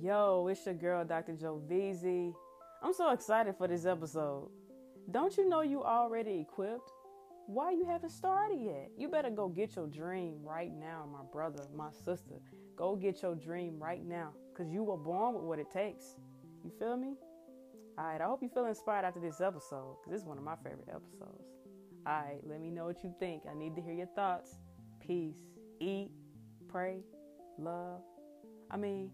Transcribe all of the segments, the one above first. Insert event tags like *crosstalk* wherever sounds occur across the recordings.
Yo, it's your girl, Dr. Joe VZ. I'm so excited for this episode. Don't you know you already equipped? Why you haven't started yet? You better go get your dream right now, my brother, my sister. Go get your dream right now, because you were born with what it takes. You feel me? All right, I hope you feel inspired after this episode, because this is one of my favorite episodes. All right, let me know what you think. I need to hear your thoughts. Peace. Eat, pray, love. I mean,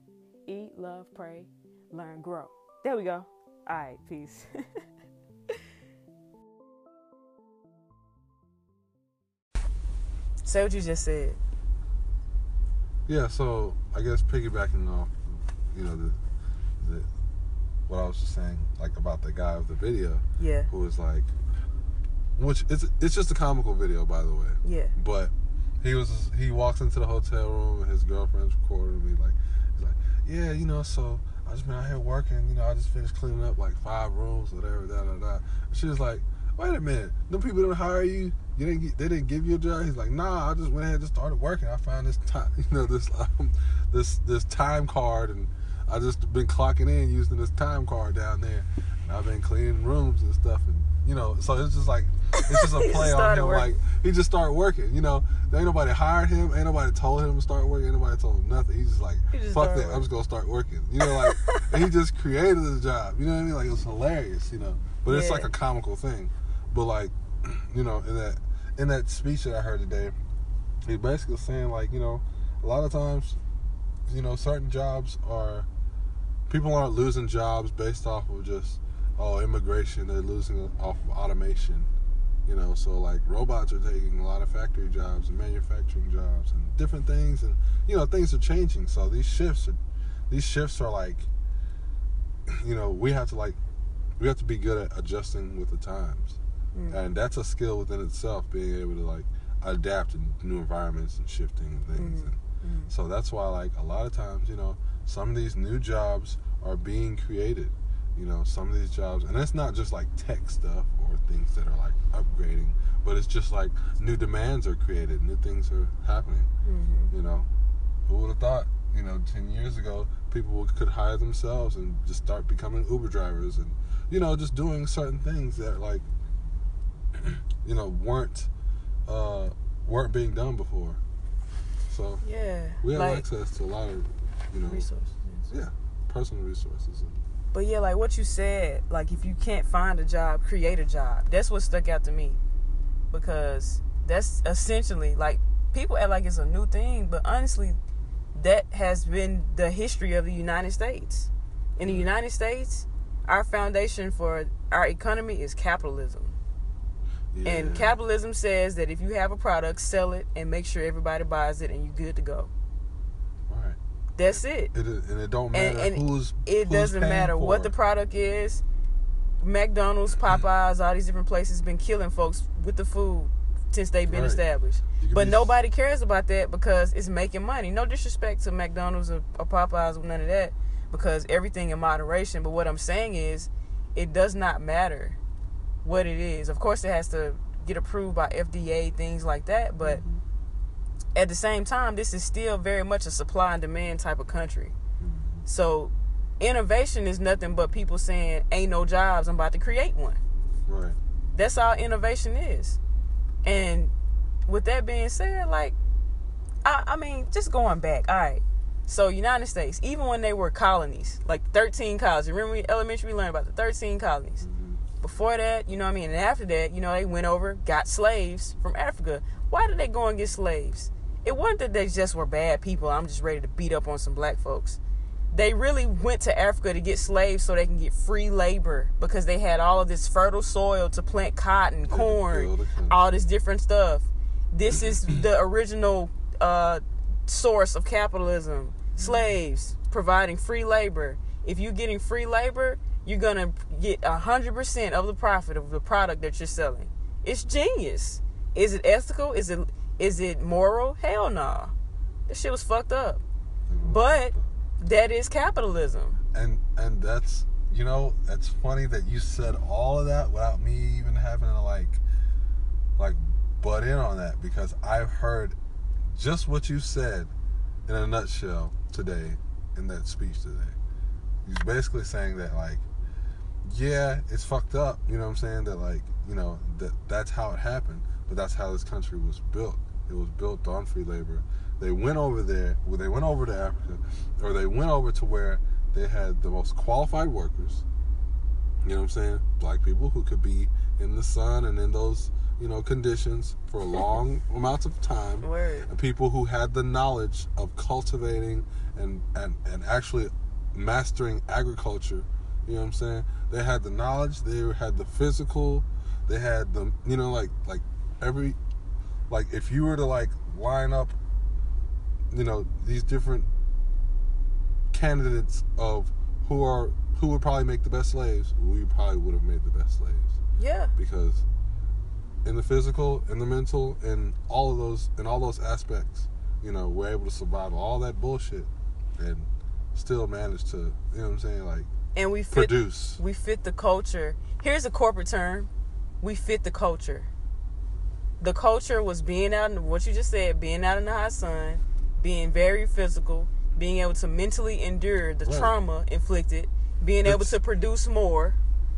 eat, love, pray, learn, grow. There we go. All right, peace. *laughs* Say what you just said. Yeah, so I guess piggybacking off, you know, the, the what I was just saying, like about the guy of the video, Yeah. who was like, which it's it's just a comical video, by the way, Yeah. but he was he walks into the hotel room and his girlfriend's recording me like, like, yeah, you know, so I just been out here working, you know, I just finished cleaning up like five rooms, whatever, da da da. She was like, wait a minute, them people didn't hire you. You didn't get, they didn't give you a job. He's like, nah, I just went ahead and just started working. I found this time, *laughs* you know, this um, this this time card, and I just been clocking in using this time card down there. And I've been cleaning rooms and stuff, and you know, so it's just like it's just a *laughs* play on him. working. Like he just started working. You know, there ain't nobody hired him. Ain't nobody told him to start working. Ain't nobody told him nothing. He's just like, He just fuck that. working. I'm just gonna start working. You know, like *laughs* and he just created the job. You know what I mean? Like it was hilarious. You know, but it's like a comical thing. But like, *clears throat* you know, in that in that speech that I heard today, he basically was saying like, you know, a lot of times, you know, certain jobs are people aren't losing jobs based off of just oh immigration. They're losing off of automation. You know, so like robots are taking a lot of factory jobs and manufacturing jobs and different things, and you know things are changing. So these shifts are these shifts are like, *clears throat* you know, we have to like we have to be good at adjusting with the times Mm. and that's a skill within itself being able to like adapt in new environments and shifting and things Mhm. and Mhm. so that's why like a lot of times you know some of these new jobs are being created you know some of these jobs and it's not just like tech stuff or things that are like upgrading but it's just like new demands are created new things are happening Mhm. you know who would have thought you know 10 years ago people could hire themselves and just start becoming uber drivers and you know just doing certain things that like *clears throat* you know weren't uh weren't being done before so Yeah. we have like access to a lot of you know resources. yeah personal resources But yeah, like what you said, like if you can't find a job, create a job. That's what stuck out to me. Because that's essentially like people act like it's a new thing, but honestly, that has been the history of the United States. In the United States, our foundation for our economy is capitalism. yeah. And capitalism says that if you have a product, sell it and make sure everybody buys it and you're good to go. Right That's it. it, is- and it don't matter And- and who's it who's doesn't paying matter what for the product is. McDonald's, Popeyes, all these different places been killing folks with the food since they've been Right. established. But be- nobody cares about that because it's making money. No disrespect to McDonald's or, or Popeyes or none of that because everything in moderation. But what I'm saying is, it does not matter what it is. Of course, it has to get approved by FDA, things like that. But Mm-hmm. At the same time, this is still very much a supply and demand type of country. So innovation is nothing but people saying, ain't no jobs, I'm about to create one. right That's all innovation is. And with that being said, like, I, I mean, just going back, all right. So United States, even when they were colonies, like 13 colonies, remember in elementary we learned about the 13 colonies. Mhm. Before that, you know what I mean? And after that, you know, they went over, got slaves from Africa. Why did they go and get slaves? It wasn't that they just were bad people. I'm just ready to beat up on some black folks. They really went to Africa to get slaves so they can get free labor because they had all of this fertile soil to plant cotton, corn, a all this different stuff. This is the original uh, source of capitalism. Slaves providing free labor. If you're getting free labor, you're gonna get hundred percent of the profit of the product that you're selling. It's genius. Is it ethical? Is it is it moral? Hell no. This shit was fucked up. But that is capitalism. and and that's you know it's funny that you said all of that without me even having to like like butt in on that because I've heard just what you said in a nutshell today in that speech today. He's basically saying that like, yeah, it's fucked up. You know what I'm saying? That like, you know, that that's how it happened, but that's how this country was built. It was built on free labor. They went over there, well, they went over to Africa, or they went over to where they had the most qualified workers. You know what I'm saying? Black people who could be in the sun and in those, you know, conditions for long *laughs* amounts of time. Word. And people who had the knowledge of cultivating and, and, and actually mastering agriculture. You know what I'm saying? They had the knowledge, they had the physical, they had the you know, like like every like if you were to like line up, you know, these different candidates of who are who would probably make the best slaves, we probably would have made the best slaves Yeah. because in the physical, in the mental, and all of those, in all those aspects, you know, we're able to survive all that bullshit and still manage to, you know what I'm saying, like And we fit produce. we fit the culture. Here's a corporate term. We fit the culture. The culture was being out in what you just said, being out in the hot sun, being very physical, being able to mentally endure the Right. trauma inflicted, being able to produce more.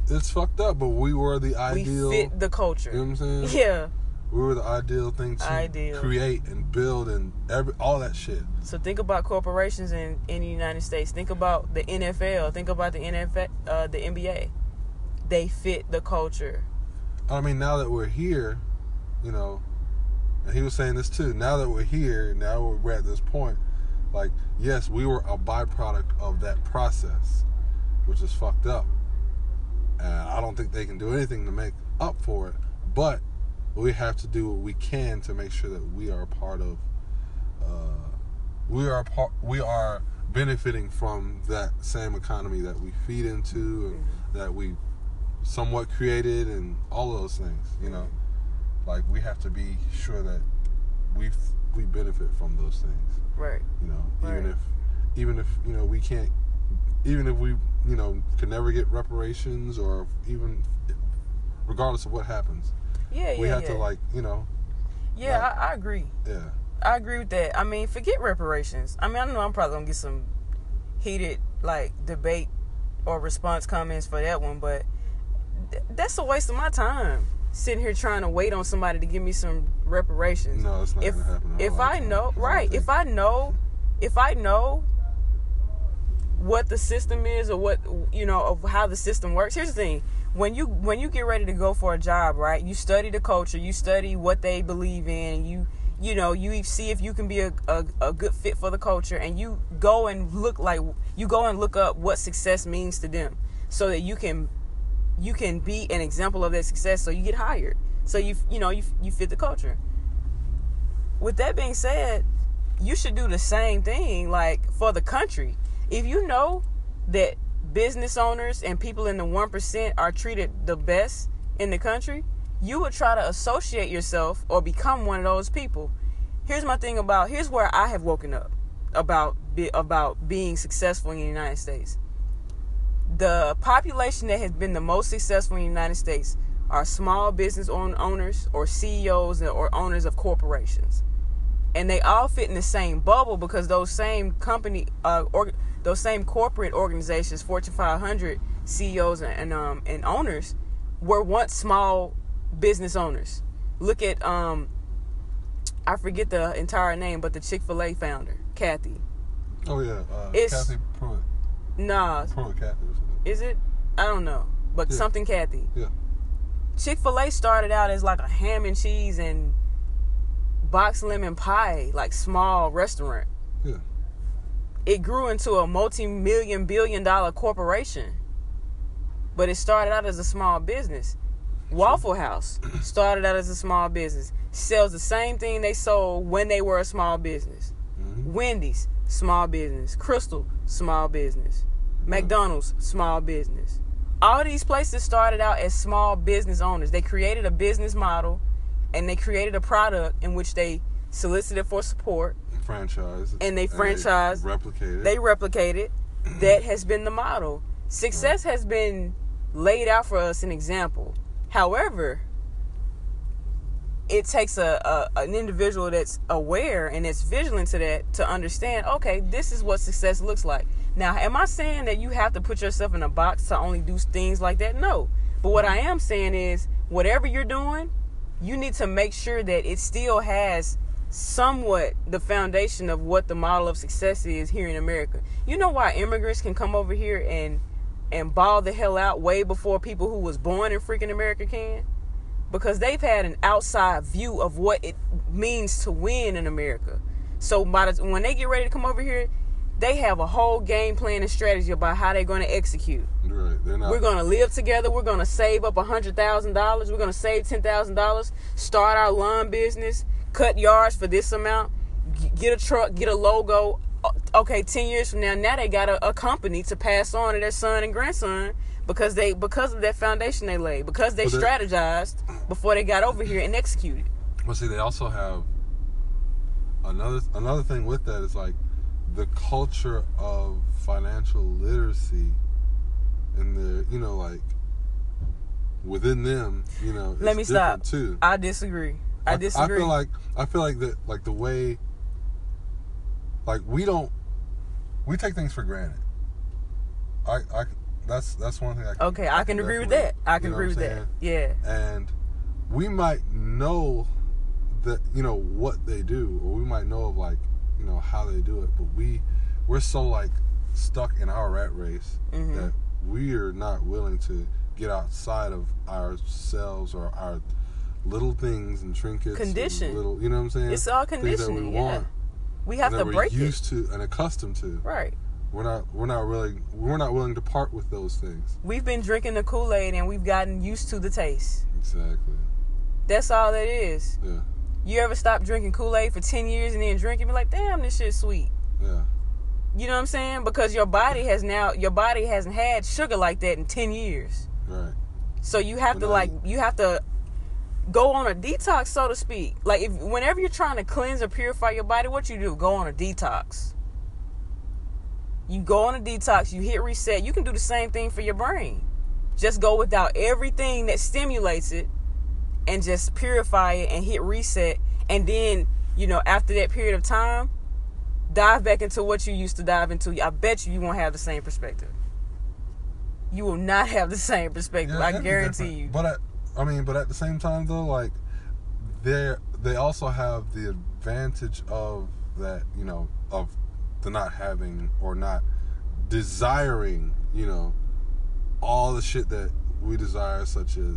It's fucked up, but we were the ideal. We fit the culture. you know what I'm saying? Yeah. We were the ideal thing to Ideal. create and build and every all that shit. So think about corporations in, in the United States. Think about the NFL. Think about the NFL, uh, the NBA. They fit the culture. I mean, now that we're here, you know, and he was saying this too. Now that we're here, now we're at this point. Like, yes, we were a byproduct of that process, which is fucked up. And I don't think they can do anything to make up for it. But we have to do what we can to make sure that we are a part of. Uh, we are a part. We are benefiting from that same economy that we feed into and that we somewhat created and all of those things. You know, like we have to be sure that we we benefit from those things. Right. You know, even if even if you know we can't, even if we you know can never get reparations or even regardless of what happens, Yeah, yeah, we have yeah. to like you know yeah, like- I, I agree. yeah I agree with that. I mean, forget reparations. I mean, I know I'm probably gonna get some heated like debate or response comments for that one, but th- that's a waste of my time sitting here trying to wait on somebody to give me some reparations. no it's not if gonna happen. if our I know right, if I know, if I know what the system is or what you know of how the system works. Here's the thing: when you when you get ready to go for a job, right? You study the culture, you study what they believe in, you you know you see if you can be a, a, a good fit for the culture, and you go and look like you go and look up what success means to them, so that you can you can be an example of that success. So you get hired. So you you know you you fit the culture. With that being said, you should do the same thing like for the country. If you know that business owners and people in the 1% are treated the best in the country, you would try to associate yourself or become one of those people. Here's my thing about here's where I have woken up about about being successful in the United States. The population that has been the most successful in the United States are small business own- owners or CEOs or owners of corporations. And they all fit in the same bubble because those same company uh or those same corporate organizations fortune 500 ceos and, and um and owners were once small business owners. Look at um i forget the entire name but the chick-fil-a founder cathy. Oh yeah, uh, It's- Cathy Pruitt, nah Pruitt Cathy. Is it? I don't know. But Yeah. something cathy Yeah. chick-fil-a started out as like a ham and cheese and box lemon pie like small restaurant. Yeah. it grew into a multi-million billion dollar corporation. But it started out as a small business. Waffle house *clears throat* started out as a small business. Sells the same thing they sold when they were a small business. Hmm wendy's small business. Krystal small business mcdonald's small business all these places started out as small business owners they created a business model and they created a product in which they solicited for support Franchise. And they franchised. replicated. they replicated *clears throat* that has been the model success has been laid out for us an example however it takes a, a an individual that's aware and that's vigilant to that to understand. Okay, this is what success looks like. Now, am I saying that you have to put yourself in a box to only do things like that? No. But what I am saying is, whatever you're doing, you need to make sure that it still has somewhat the foundation of what the model of success is here in America. You know why immigrants can come over here and and ball the hell out way before people who was born in freaking America can? Because they've had an outside view of what it means to win in America. So by the, when they get ready to come over here, they have a whole game plan and strategy about how they're going to execute. Right. They're not. We're going to live together. We're going to save up a hundred thousand dollars. We're going to save ten thousand dollars. Start our lawn business. Cut yards for this amount. Get a truck. Get a logo. Uh, okay, ten years from now, now they got a, a company to pass on to their son and grandson because they because of that foundation they laid because they they- strategized before they got over here and executed. Well, see, they also have another another thing with that is like the culture of financial literacy, and the you know like within them, you know. Let me stop. Too. I disagree. I disagree. I feel like I feel like that like the way like we don't we take things for granted. I I that's that's one thing I can, okay, I can agree with that. I can agree with that. Yeah. and we might know that you know what they do or we might know of like you know how they do it but we we're so like stuck in our rat race Mhm. that we are not willing to get outside of ourselves or our little things and trinkets Condition. little you know what i'm saying It's all things that we conditioning. Yeah. want We have to we're break it. used to and accustomed to Right. we're not we're not really we're not willing to part with those things We've been drinking the Kool Aid and we've gotten used to the taste. exactly That's all that is. yeah You ever stop drinking Kool Aid for 10 years and then drink it and be like, damn, this shit's sweet. yeah You know what I'm saying? Because your body has now, your body hasn't had sugar like that in 10 years. right So you have to But now like, you have to go on a detox, so to speak. Like if whenever you're trying to cleanse or purify your body, what you do? Go on a detox. You go on a detox, you hit reset. You can do the same thing for your brain. Just go without everything that stimulates it and just purify it and hit reset. And then, you know, after that period of time, dive back into what you used to dive into. I bet you you won't have the same perspective. You will not have the same perspective. I guarantee you. But at, I mean, but at the same time though, like they they also have the advantage of that, you know, of the not having or not desiring, you know, all the shit that we desire, such as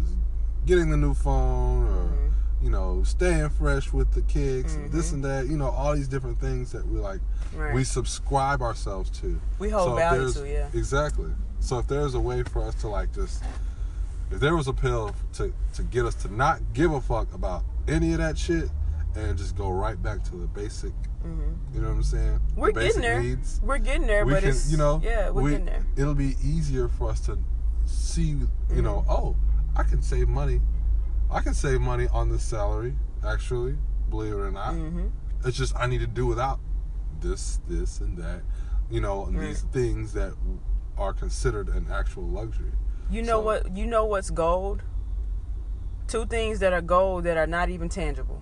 getting the new phone or Mhm. you know staying fresh with the kicks, and this and that. You know, all these different things that we like Right. we subscribe ourselves to. We hold if value to, yeah. Exactly. So if there's a way for us to like just, if there was a pill to to get us to not give a fuck about any of that shit and just go right back to the basic, hmm you know what I'm saying? We're basic getting there. Needs, We're getting there, we but can, it's you know, yeah, we're we, getting there. It'll be easier for us to see, you know, Mm-hmm. oh, I can save money. I can save money on this salary. Actually, believe it or not, hmm it's just I need to do without this, this, and that. You know, and Right. these things that are considered an actual luxury. You know So- what? You know what's gold? Two things that are gold that are not even tangible.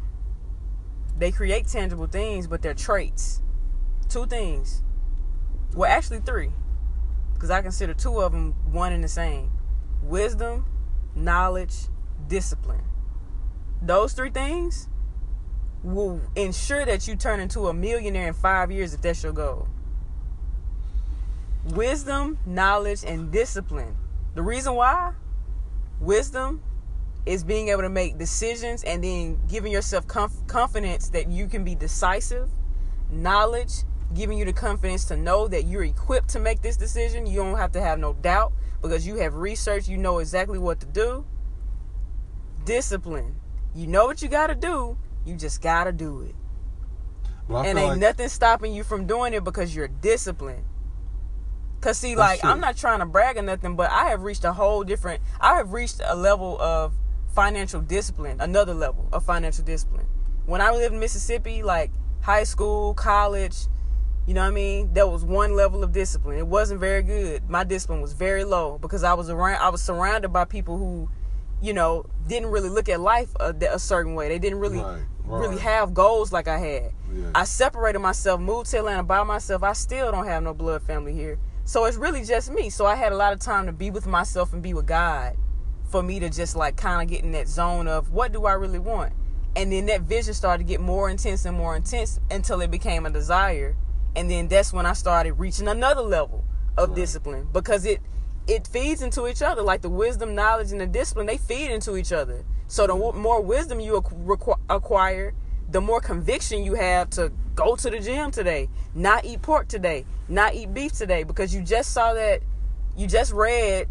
They create tangible things, but they're traits. Two things. Well, actually three, because I consider two of them one and the same: wisdom, knowledge, discipline. Those three things will ensure that you turn into a millionaire in five years if that's your goal. Wisdom, knowledge, and discipline. The reason why? Wisdom is being able to make decisions and then giving yourself conf- confidence that you can be decisive. Knowledge, giving you the confidence to know that you're equipped to make this decision. You don't have to have no doubt because you have researched, you know exactly what to do. Discipline. You know what you got to do, you just got to do it. I and ain't like nothing stopping you from doing it because you're disciplined. Cause see, like. I'm not trying to brag or nothing, but I have reached a whole different. I have reached a level of financial discipline, another level of financial discipline. When I lived in Mississippi, like high school, college, you know what I mean. There was one level of discipline. It wasn't very good. My discipline was very low because I was around. I was surrounded by people who, you know, didn't really look at life a, a certain way. They didn't really Right, right. really have goals like I had. Yeah. I separated myself, moved to Atlanta by myself. I still don't have no blood family here. So it's really just me. So I had a lot of time to be with myself and be with God for me to just like kind of get in that zone of what do I really want? And then that vision started to get more intense and more intense until it became a desire. And then that's when I started reaching another level of Right. discipline because it it feeds into each other like the wisdom, knowledge and the discipline they feed into each other. So the wo- more wisdom you requ- acquire, the more conviction you have to go to the gym today, not eat pork today, not eat beef today because you just saw that you just read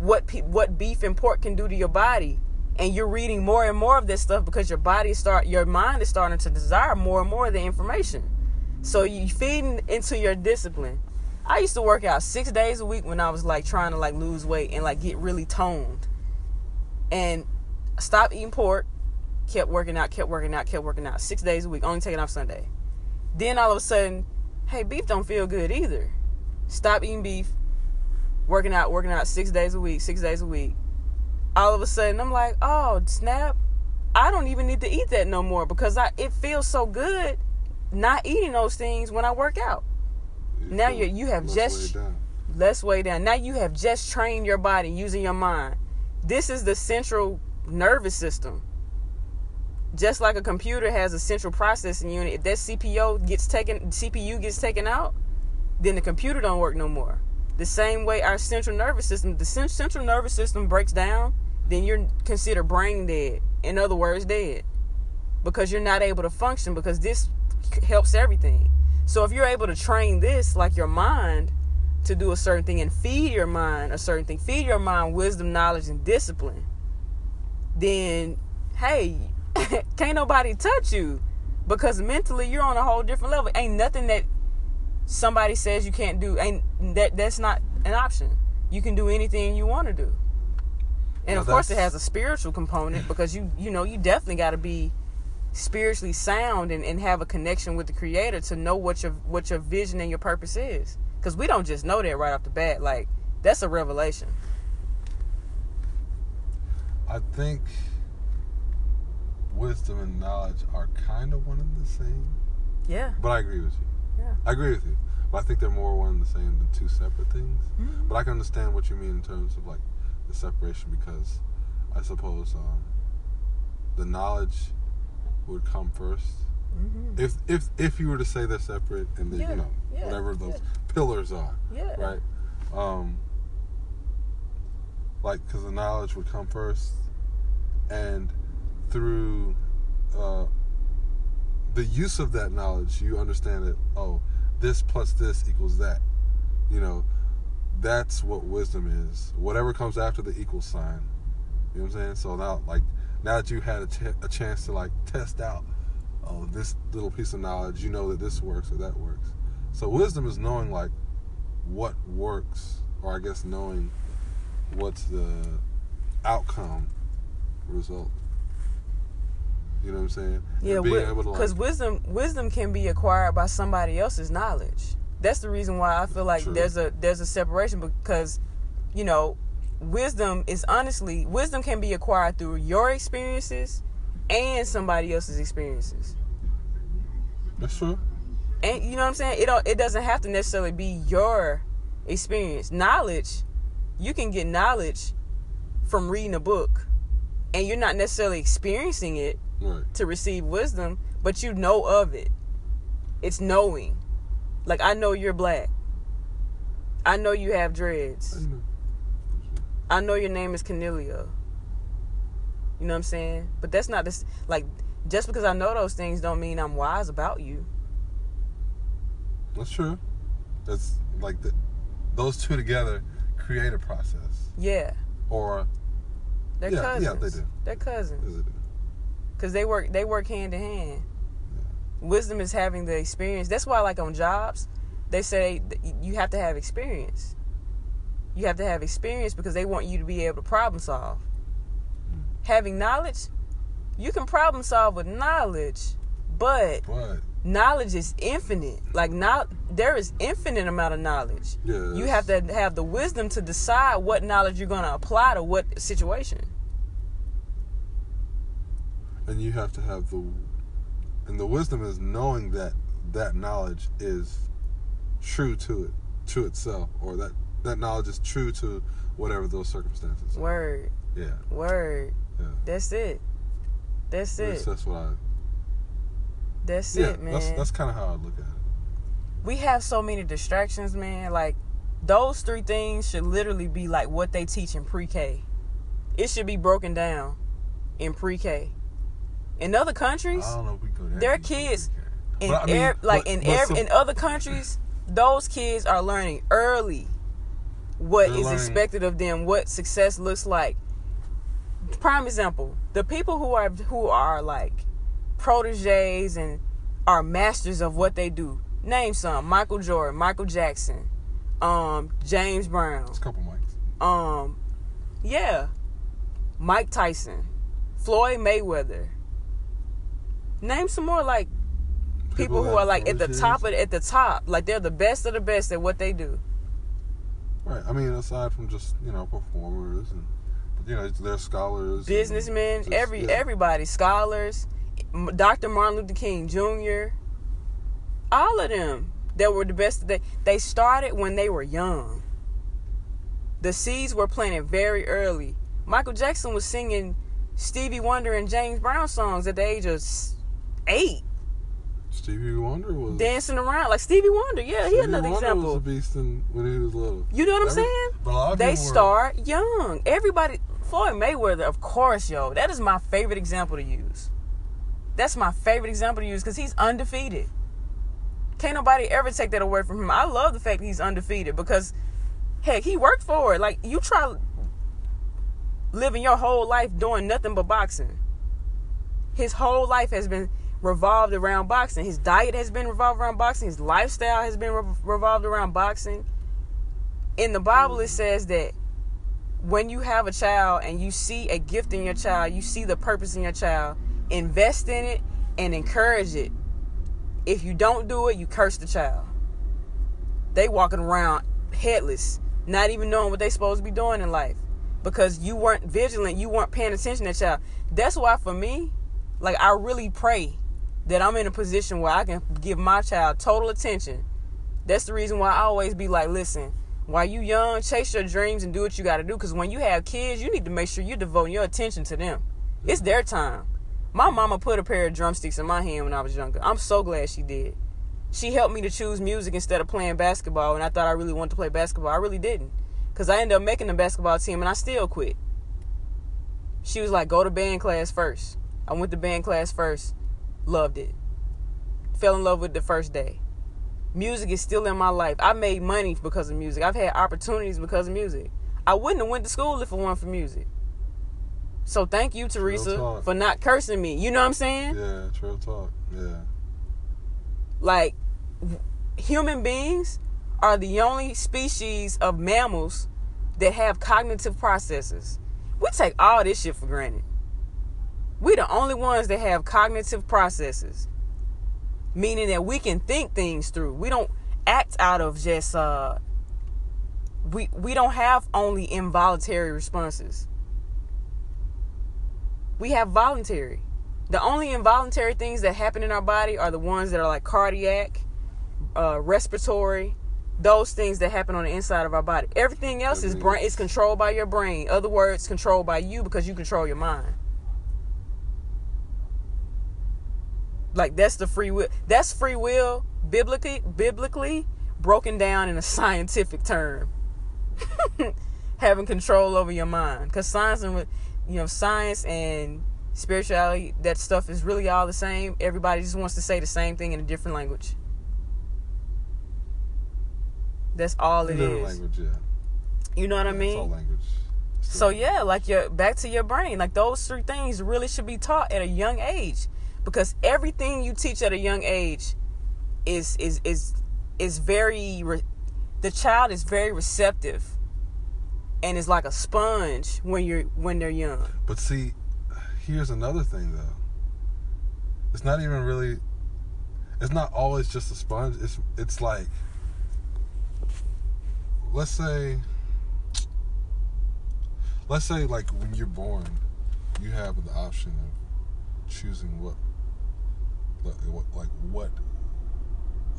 what pe- what beef and pork can do to your body and you're reading more and more of this stuff because your body start your mind is starting to desire more and more of the information so you feeding into your discipline. I used to work out six days a week when i was like trying to like lose weight and like get really toned. And stop eating pork kept working out kept working out kept working out six days a week only taking off sunday. Then all of a sudden hey beef don't feel good either. Stop eating beef working out, working out six days a week, six days a week. All of a sudden, I'm like, oh snap! I don't even need to eat that no more because I it feels so good not eating those things when I work out. now you- you have less just- weighed down. Less way down. Now you have just trained your body using your mind. This is the central nervous system. Just like a computer has a central processing unit, if that CPU gets taken CPU gets taken out, then the computer don't work no more. The same way our central nervous system, the central nervous system breaks down, then you're considered brain dead. In other words, dead. Because you're not able to function because this helps everything. So if you're able to train this like your mind to do a certain thing and feed your mind a certain thing, feed your mind wisdom, knowledge and discipline, then hey, *laughs* can't nobody touch you because mentally you're on a whole different level. Ain't nothing that somebody says you can't do ain't that that's not an option. You can do anything you want to do. And of course it has a spiritual component because you you know you definitely got to be spiritually sound and, and have a connection with the creator to know what your what your vision and your purpose is because we don't just know that right off the bat like that's a revelation I think wisdom and knowledge are kind of one and the same. yeah But I agree with you. yeah I agree with you. But I think they're more one and the same than two separate things. Mhm. But I can understand what you mean in terms of like the separation because I suppose um, the knowledge would come 1st Mhm. If if if you were to say they're separate and then Yeah, you know yeah, whatever those yeah. pillars are, right? Um, like because the knowledge would come first, and through uh, the use of that knowledge, you understand that oh, this plus this equals that. You know, that's what wisdom is. Whatever comes after the equal sign. You know what I'm saying? So now, like, now that you had a, ch- a chance to like test out, oh, this little piece of knowledge, you know that this works or that works. So wisdom is knowing like what works, or I guess knowing what's the outcome result. You know what I'm saying? Yeah, because like, wisdom wisdom can be acquired by somebody else's knowledge. That's the reason why I feel like True. there's a there's a separation because, you know, wisdom is honestly wisdom can be acquired through your experiences and somebody else's experiences. that's true. And you know what I'm saying? It don't it doesn't have to necessarily be your experience. Knowledge, you can get knowledge from reading a book and you're not necessarily experiencing it Right. to receive wisdom, but you know of it. It's knowing. Like I know you're black. I know you have dreads. I know your name is Cornelia. You know what I'm saying? But that's not this like just because I know those things don't mean I'm wise about you. That's true. That's like the, those two together create a process, Yeah. or They're Yeah, cousins. yeah, they do. They're cousins. Cause they work they work hand in hand. Wisdom is having the experience. That's why like on jobs, they say that you have to have experience. You have to have experience because they want you to be able to problem solve. Having knowledge, you can problem solve with knowledge, but But knowledge is infinite. Like not there is infinite amount of knowledge. yeah, You have to have the wisdom to decide what knowledge you're going to apply to what situation. and you have to have the and the wisdom is knowing that that knowledge is true to it to itself or that that knowledge is true to whatever those circumstances are. Word. yeah Word. yeah That's it. That's it. that's what i That's yeah it, man. that's that's kind of how i look at it we have so many distractions, man. Like those three things should literally be like what they teach in pre-K. It should be broken down in pre-K. In other countries, i don't know if we go their kids in But I mean, ev- like but- in but ev- some- in other countries, those kids are learning early what They're is learning- expected of them, what success looks like. Prime example: the people who are who are like proteges and are masters of what they do. Name some: Michael Jordan, Michael Jackson, um, James Brown, it's a couple mics um, yeah, Mike Tyson, Floyd Mayweather. Name some more like people, who are like at the top of at the top, like they're the best of the best at what they do. Right i mean aside from just you know performers and you know they're scholars Businessmen, just- every yeah. everybody, scholars, Dr. Martin Luther King Jr. All of them that were the best. They they started when they were young. The seeds were planted very early. Michael Jackson was singing Stevie Wonder and James Brown songs at the age of eight, stevie wonder was dancing around like Stevie Wonder. Yeah, he Stevie another Wonder example. was a beast in, when he was little You know what I'm Every- saying? but a lot of They people were- start young. Everybody, Floyd Mayweather, of course, yo. That is my favorite example to use. That's my favorite example to use because he's undefeated. Can't nobody ever take that away from him. I love the fact that he's undefeated because, heck, he worked for it. Like you try living your whole life doing nothing but boxing. His whole life has been revolved around boxing. His diet has been revolved around boxing. His lifestyle has been re- revolved around boxing. In the Bible, it says that when you have a child and you see a gift in your child, you see the purpose in your child, invest in it and encourage it. If you don't do it, you curse the child. They walking around headless, not even knowing what they supposed to be doing in life because you weren't vigilant, you weren't paying attention to that child. That's why for me, like I really pray that I'm in a position where I can give my child total attention. That's the reason why I always be like, listen, while you young, chase your dreams and do what you got to do. Because when you have kids, you need to make sure you're devoting your attention to them. It's their time. My mama put a pair of drumsticks in my hand when I was younger. I'm so glad she did. She helped me to choose music instead of playing basketball, and I thought I really wanted to play basketball. I really didn't. Because I ended up making the basketball team, and I still quit. She was like, go to band class first. I went to band class first. Loved it. Fell in love with it the first day. Music is still in my life. I made money because of music. I've had opportunities because of music. I wouldn't have went to school if it weren't for music. So thank you, Teresa, for not cursing me. You know what I'm saying? Yeah, trail talk. Yeah. Like human beings are the only species of mammals that have cognitive processes. We take all this shit for granted. We the only ones that have cognitive processes. Meaning that we can think things through. We don't act out of just uh we we don't have only involuntary responses. We have voluntary. The only involuntary things that happen in our body are the ones that are like cardiac, uh, respiratory, those things that happen on the inside of our body. Everything else is brain else. is controlled by your brain. Other words, controlled by you because you control your mind. Like that's the free will. That's free will biblically biblically broken down in a *laughs* scientific term. *laughs* Having control over your mind, because science and you know science and spirituality, that stuff is really all the same. Everybody just wants to say the same thing in a different language. That's all it Different is. language, yeah. You know what I mean? Language. So yeah, like your back to your brain, like those three things really should be taught at a young age, because everything you teach at a young age is is is is very re- the child is very receptive and is like a sponge when you're when they're young. But see, here's another thing though. It's not even really. It's not always just a sponge. It's it's like. Let's say. Let's say like when you're born, you have the option of choosing what, like what, what,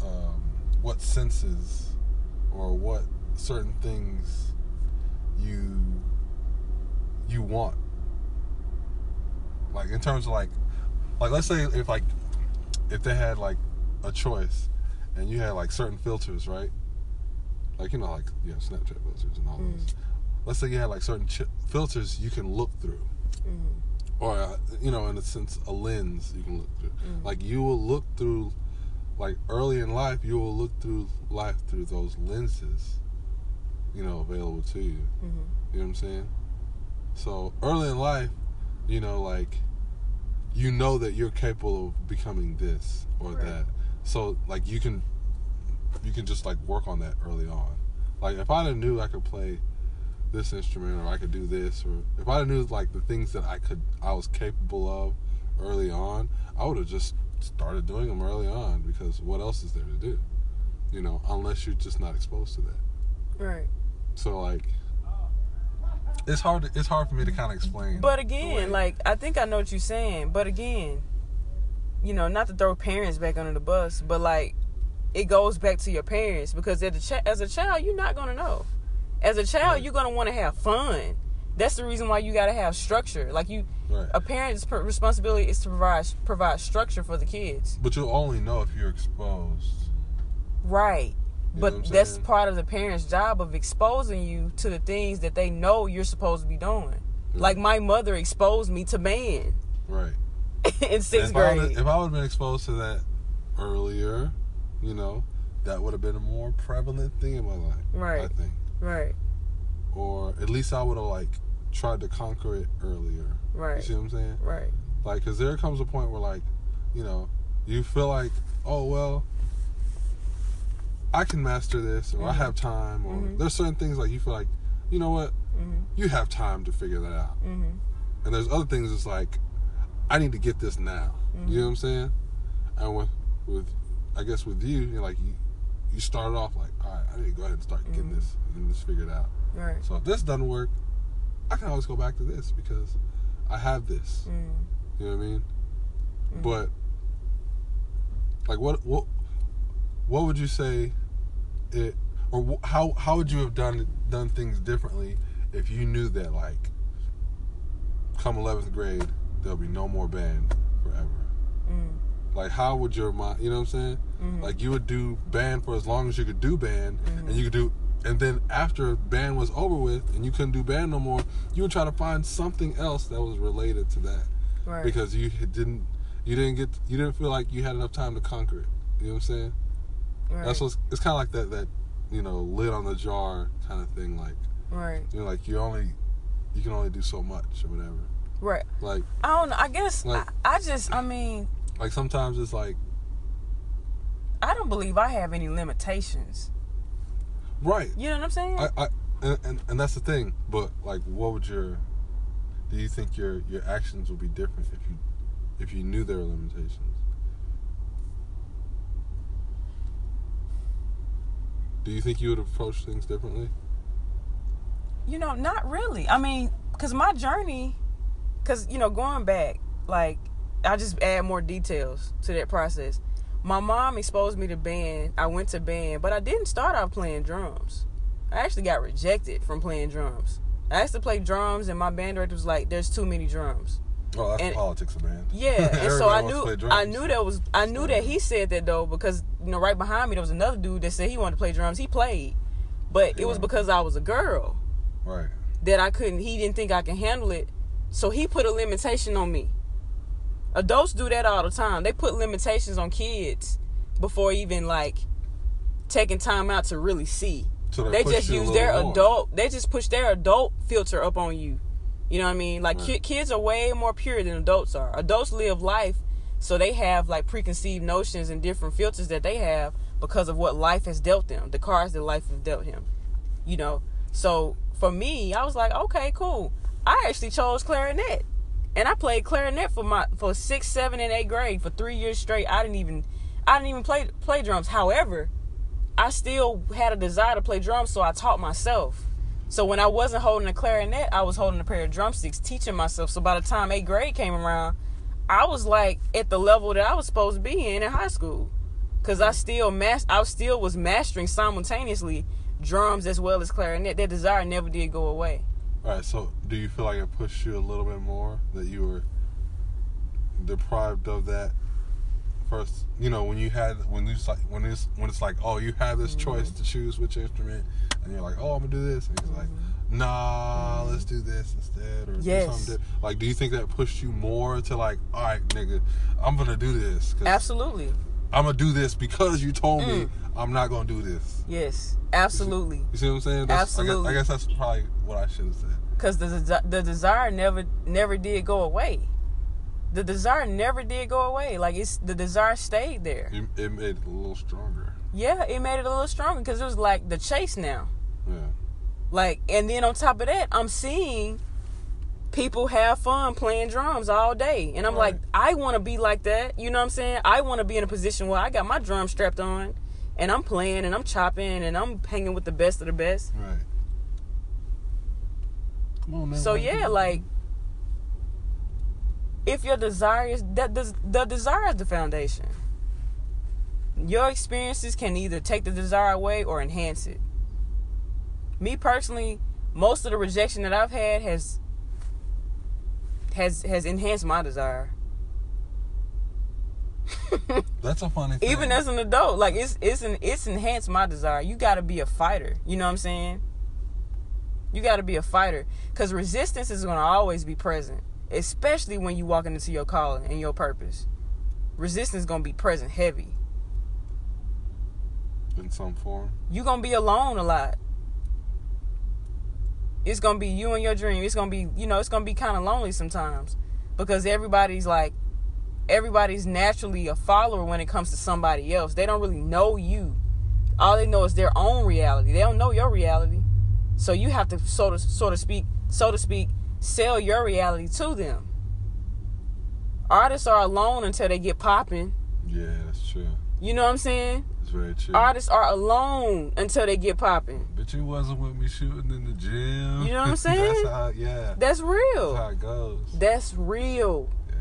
um, what senses, or what certain things you you want. Like in terms of like, like let's say if like, if they had like a choice, and you had like certain filters, right? Like you know, like yeah, Snapchat filters and all Mm. this. Let's say you had like certain ch- filters you can look through Mhm. Or uh, you know in a sense a lens you can look through Mhm. like you will look through like early in life you will look through life through those lenses you know available to you Mhm. you know what i'm saying so early in life you know like you know that you're capable of becoming this or Right. that so like you can you can just like work on that early on like if i knew i could play this instrument or i could do this or if i knew like the things that i could i was capable of early on i would have just started doing them early on because what else is there to do you know unless you're just not exposed to that Right. so like it's hard to, it's hard for me to kind of explain But again, like I think I know what you're saying. But again, you know, not to throw parents back under the bus, but like it goes back to your parents because as a, ch- as a child, you're not gonna know. As a child, Right. you're gonna want to have fun. That's the reason why you gotta have structure. Like you, right a parent's responsibility is to provide provide structure for the kids. but you'll only know if you're exposed Right. You But that's part of the parents' job of exposing you to the things that they know you're supposed to be doing. Like my mother exposed me to man. right *laughs* in sixth if I, grade. would've- if I would have been exposed to that earlier you know that would have been a more prevalent thing in my life Right. i think Right. or at least i would have like tried to conquer it earlier Right. you see what i'm saying Right. Like, because there comes a point where, like, you know, you feel like, oh, well, I can master this, or I Mhm. have time, or Mhm. there's certain things like you feel like, you know what, Mhm. you have time to figure that out. Mhm. And there's other things it's like, I need to get this now. You know what I'm saying? And with, with, I guess with you, you're like, you, you started off like, all right, I need to go ahead and start getting Mhm. this, getting this figured out. Right. So if this doesn't work, I can always go back to this because I have this. Mm. You know what I mean? Mhm. But like, what what what would you say it or how how would you have done done things differently if you knew that like come 11th grade there'll be no more band forever? Like, how would your mind? You know what I'm saying? Mhm. Like, you would do band for as long as you could do band, Mhm. and you could do. And then after band was over with, and you couldn't do band no more, you would try to find something else that was related to that Right. because you didn't you didn't get you didn't feel like you had enough time to conquer it. You know what I'm saying? right. That's what's it's kind of like that that you know lid on the jar kind of thing. Like right. you know, like you only you can only do so much or whatever. Right. Like I don't know. I guess Like- I, I just. I mean, like sometimes it's like I don't believe I have any limitations. right. You know what I'm saying? I, I and, and and that's the thing. But like, what would your do you think your your actions would be different if you if you knew there were limitations? Do you think you would approach things differently? You know, not really. I mean, because my journey, because, you know, going back, like, I just add more details to that process. My mom exposed me to band. I went to band, but I didn't start out playing drums. I actually got rejected from playing drums. I asked to play drums, and my band director was like, "There's too many drums." Oh, that's And- the politics of band. Yeah, and *laughs* so I Everybody wants to knew I knew that was I knew that he said that though because you know right behind me there was another dude that said he wanted to play drums. He played, but it was because I was a girl Right. that I couldn't. He didn't think I can handle it, so he put a limitation on me. Adults do that all the time. They put limitations on kids before even like taking time out to really see. So They push just use their more. adult. They just push their adult filter up on you. You know what I mean? Like Right. ki- kids are way more pure than adults are. Adults live life, so they have like preconceived notions and different filters that they have because of what life has dealt them, the cards that life has dealt him. You know. So for me, I was like, okay, cool. I actually chose clarinet, and I played clarinet for my for sixth, seven, and eight grade for three years straight. I didn't even I didn't even play play drums. However, I still had a desire to play drums, so I taught myself. So when I wasn't holding a clarinet, I was holding a pair of drumsticks, teaching myself. So by the time eighth grade came around, I was like at the level that I was supposed to be in in high school, cause I still mas- I still was mastering simultaneously drums as well as clarinet. That desire never did go away. All right. So, do you feel like it pushed you a little bit more that you were deprived of that first? You know, when you had when you like when it's when it's like, oh, you have this Mm-hmm. choice to choose which instrument, and you're like, oh, I'm gonna do this, and he's like, Mm-hmm. nah, let's do this instead, or Yes. do something. Different. Like, do you think that pushed you more to like, all right, nigga, I'm gonna do this. 'cause Absolutely, I'm gonna do this because you told Mm. me I'm not gonna do this. yes, absolutely. You see what I'm saying? That's, Absolutely. I guess, I guess that's probably what I should have said. Cause the desi- the desire never never did go away. The desire never did go away. Like it's the desire stayed there. It, it made it a little stronger. Yeah, it made it a little stronger because it was like the chase now. Yeah. Like, and then on top of that, I'm seeing people have fun playing drums all day. And I'm Right. like, I want to be like that. You know what I'm saying? I want to be in a position where I got my drum strapped on and I'm playing and I'm chopping and I'm hanging with the best of the best. Right. Come on, man. So yeah, like if your desire is that the, the desire is the foundation. Your experiences can either take the desire away or enhance it. Me personally, most of the rejection that I've had has has has enhanced my desire. that's a funny thing. Even as an adult, like it's it's an it's enhanced my desire. You got to be a fighter. You know what I'm saying? You got to be a fighter because resistance is going to always be present, especially when you walking into your calling and your purpose. Resistance is going to be present heavy. in some form. You're going to be alone a lot. It's to be you and your dream. It's to be, you know, it's to be kind of lonely sometimes because everybody's like everybody's naturally a follower when it comes to somebody else. They don't really know you. All they know is their own reality. They don't know your reality. So you have to so to so to speak, so to speak, sell your reality to them. Artists are alone until they get popping. Yeah, that's true. You know what I'm saying? It's very true. Artists are alone until they get popping. But you wasn't with me shooting in the gym. You know what I'm *laughs* saying? that's how, yeah. That's That's real. how it goes. That's real. Yeah.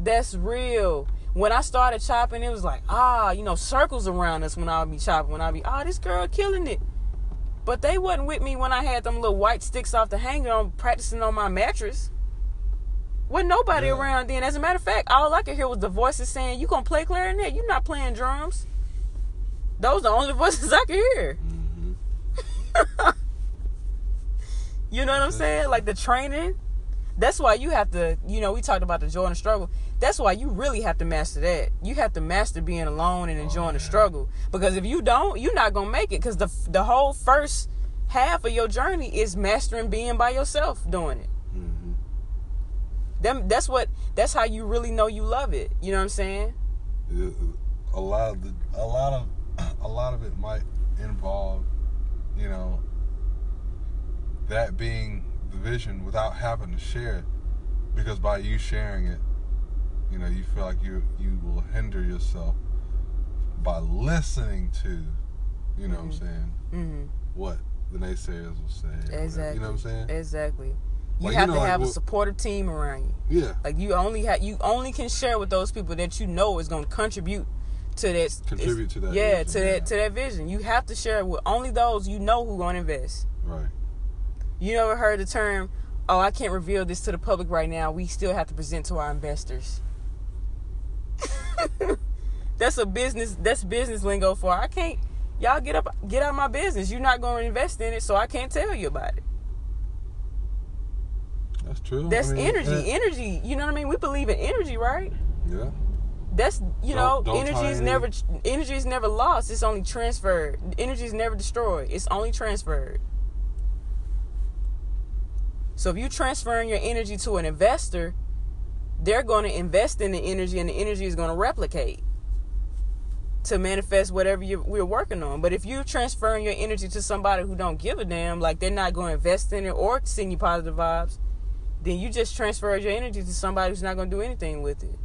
That's real. When I started chopping, it was like, ah, you know, circles around us when I would be chopping. When I would be, ah, this girl killing it. But they wasn't with me when I had them little white sticks off the hanger on practicing on my mattress. Wasn't nobody Yeah. around then. As a matter of fact, all I could hear was the voices saying, You gonna play clarinet? You're not playing drums. Those are the only voices I can hear. hmm *laughs* You know what I'm saying? Like the training. That's why you have to, you know, we talked about the joy and the struggle. That's why you really have to master that. You have to master being alone and enjoying the yeah. struggle. Because if you don't, you're not gonna make it. Because the the whole first half of your journey is mastering being by yourself doing it. hmm Them, that's what. That's how you really know you love it. You know what I'm saying? A lot of the, a lot of, a lot of it might involve, you know, that being the vision without having to share it, because by you sharing it, you know, you feel like you you will hinder yourself by listening to, you know, what I'm saying hmm what the naysayers will say. Exactly. You know what I'm saying? Exactly. You Like, you have know, to like, have a supportive team around you. Yeah. Like you only have you only can share with those people that you know is going to contribute to that. Contribute to that Yeah, vision, to yeah. that to that vision. You have to share it with only those you know who going to invest. Right. You never heard the term, "Oh, I can't reveal this to the public right now. We still have to present to our investors." *laughs* that's a business. That's business lingo for I can't. Y'all get up, get out of my business. You're not going to invest in it, so I can't tell you about it. That's true. That's I mean, energy. Energy. You know what I mean? We believe in energy, right? Yeah. That's you know, Don't- don't energy is never energy is never lost. It's only transferred. Energy is never destroyed. It's only transferred. So if you're transferring your energy to an investor, they're going to invest in the energy, and the energy is going to replicate to manifest whatever you we're working on. But if you're transferring your energy to somebody who don't give a damn, like they're not going to invest in it or send you positive vibes, then you just transferred your energy to somebody who's not going to do anything with it.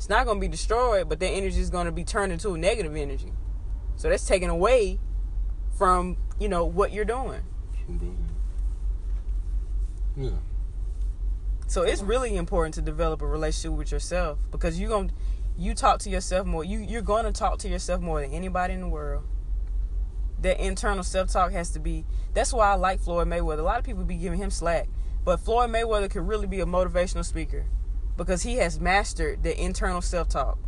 It's not going to be destroyed, but their energy is going to be turned into a negative energy. So that's taken away from you know what you're doing. Yeah. So it's really important to develop a relationship with yourself because you going you talk to yourself more. You you're going to talk to yourself more than anybody in the world. That internal self-talk has to be. That's why I like Floyd Mayweather. A lot of people be giving him slack, but Floyd Mayweather could really be a motivational speaker because he has mastered the internal self-talk.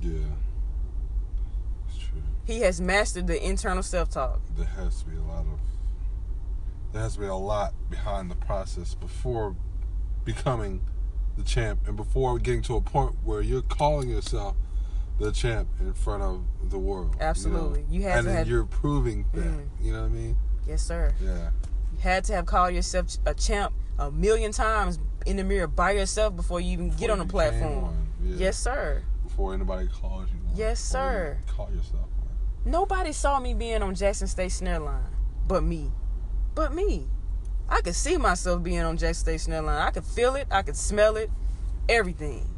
Yeah. It's true. He has mastered the internal self-talk. There has to be a lot of there has to be a lot behind the process before becoming the champ and before getting to a point where you're calling yourself the champ in front of the world. Absolutely. You, know? have and to then have you're proving that. Mm. You know what I mean? Yes, sir. Yeah. You had to have called yourself a champ a million times in the mirror by yourself before you even get on the platform. Yeah. Yes, sir. Before anybody calls you. Yes, Before you sir. Call yourself. Nobody saw me being on Jackson State Snare Line but me. But me. I could see myself being on Jackson State Snare Line. I could feel it. I could smell it. Everything.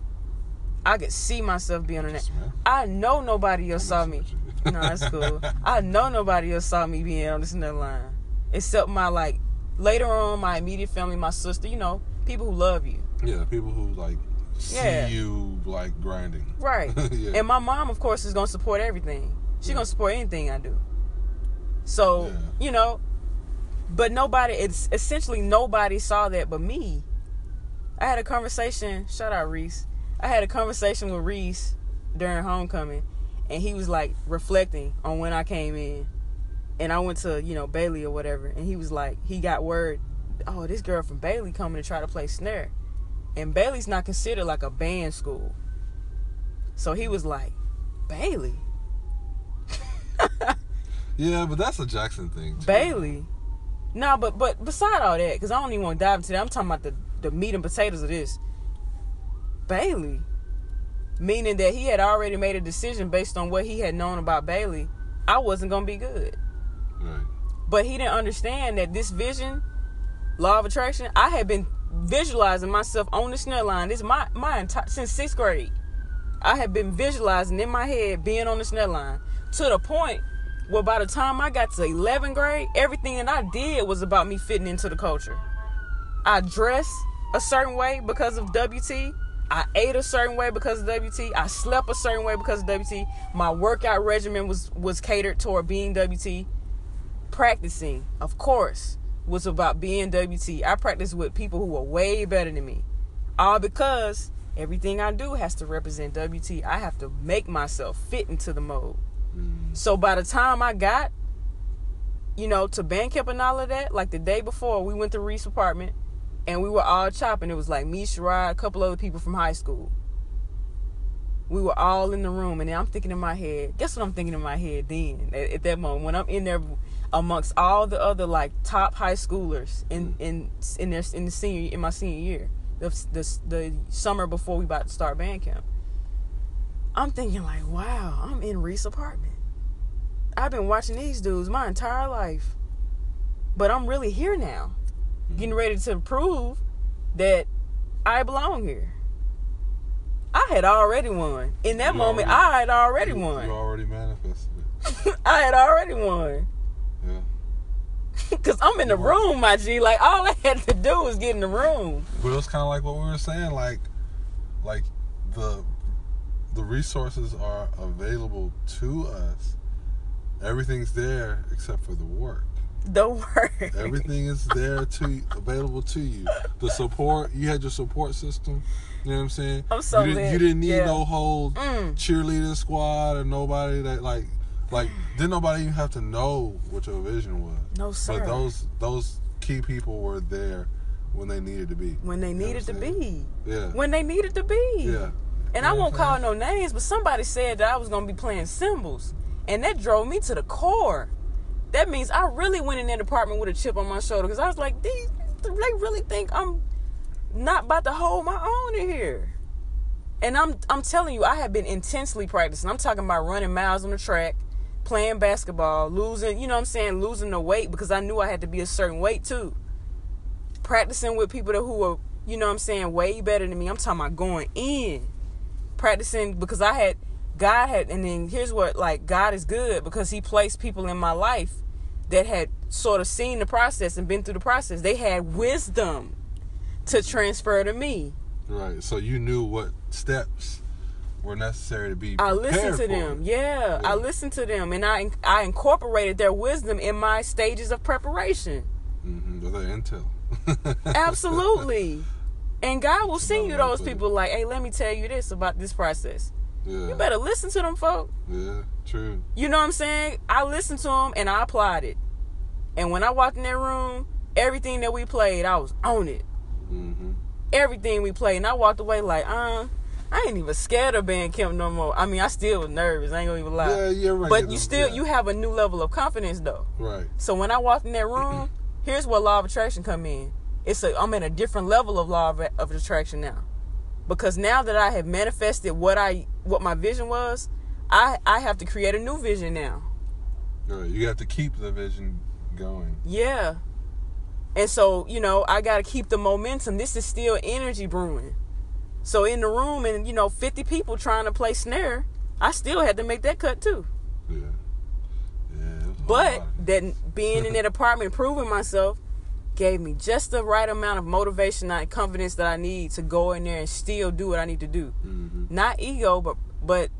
I could see myself being on that. I know nobody else saw me. messing with you. *laughs* No, that's cool. *laughs* I know nobody else saw me being on the snare line. Except my like later on my immediate family, my sister, you know, people who love you. Yeah, people who like see Yeah. you like grinding. Right. *laughs* yeah. And my mom, of course, is gonna support everything. She's Yeah. gonna support anything I do. So, you know, but nobody it's essentially nobody saw that but me. I had a conversation, shout out Reese. I had a conversation with Reese during homecoming and he was like reflecting on when I came in. And I went to, you know, Bailey or whatever, and he was like, he got word, oh, this girl from Bailey coming to try to play snare. And Bailey's not considered like a band school. So he was like, Bailey? *laughs* yeah, but that's a Jackson thing. Too. Bailey? Nah, but but beside all that, because I don't even want to dive into that. I'm talking about the, the meat and potatoes of this. Bailey. Meaning that he had already made a decision based on what he had known about Bailey. I wasn't gonna be good. Right. But he didn't understand that this vision, law of attraction, I had been visualizing myself on the snare line. This my my entire since sixth grade. I had been visualizing in my head being on the snare line to the point where by the time I got to 11th grade, everything that I did was about me fitting into the culture. I dressed a certain way because of WT. I ate a certain way because of WT. I slept a certain way because of WT. My workout regimen was was catered toward being WT. Practicing, of course, was about being WT. I practiced with people who were way better than me. All because everything I do has to represent WT. I have to make myself fit into the mode. Mm. So by the time I got, you know, to band camp and all of that, like the day before, we went to Reese's apartment and we were all chopping. It was like me, Sherrod, a couple other people from high school. We were all in the room, and I'm thinking in my head. Guess what I'm thinking in my head then? At, at that moment, when I'm in there amongst all the other like top high schoolers in in in their in the senior in my senior year, the the, the summer before we about to start band camp. I'm thinking like, wow, I'm in Reese apartment. I've been watching these dudes my entire life. But I'm really here now. Mm-hmm. Getting ready to prove that I belong here. I had already won. In that You moment, already- I had already You- won. You already manifested it. *laughs* I had already won. *laughs* Cause I'm in the room, my G. Like all I had to do was get in the room. But it was kind of like what we were saying, like, like the the resources are available to us. Everything's there except for the work. The work. Everything is there to available to you. The support you had your support system. You know what I'm saying? I'm so you didn't, you didn't need Yeah. no whole Mm. cheerleading squad or nobody that like like didn't nobody even have to know what your vision was. No sir. But those those key people were there when they needed to be. when they needed to be. Yeah. When they needed to be. yeah. And You I won't call no names, but somebody said that I was gonna be playing cymbals, and that drove me to the core. That means I really went in that department with a chip on my shoulder because I was like, these they really think I'm not about to hold my own in here. And I'm I'm telling you, I have been intensely practicing. I'm talking about running miles on the track, playing basketball, losing, you know what I'm saying, losing the weight because I knew I had to be a certain weight too. Practicing with people that who were, you know what I'm saying, way better than me. I'm talking about going in. Practicing because I had God had and then here's what like God is good because he placed people in my life that had sort of seen the process and been through the process. They had wisdom to transfer to me. Right. So you knew what steps were necessary to be. I listened to them. Yeah, Yeah. I listened to them, and I I incorporated their wisdom in my stages of preparation. Mhm, with that intel. *laughs* Absolutely. And God will send you Another way to those people like, hey, let me tell you this about this process. yeah. You better listen to them, folk. Yeah. True. You know what I'm saying? I listened to them and I applied it. And when I walked in that room, everything that we played, I was on it. hmm Everything we played. And I walked away like, uh, I ain't even scared of being Kim no more. I mean, I still was nervous. I ain't gonna even lie. Yeah. You ever but you still, yeah. you have a new level of confidence though. Right. So when I walked in that room, here's where law of attraction come in. It's a I'm at a different level of law of, of attraction now, because now that I have manifested what I what my vision was, I I have to create a new vision now. Right. You have to keep the vision going. Yeah, and so you know I got to keep the momentum. This is still energy brewing. So in the room and you know 50 people trying to play snare, I still had to make that cut too. Yeah. Yeah. it was a But that being in that *laughs* apartment, proving myself, gave me just the right amount of motivation and confidence that I need to go in there and still do what I need to do. Mhm. Not ego, but but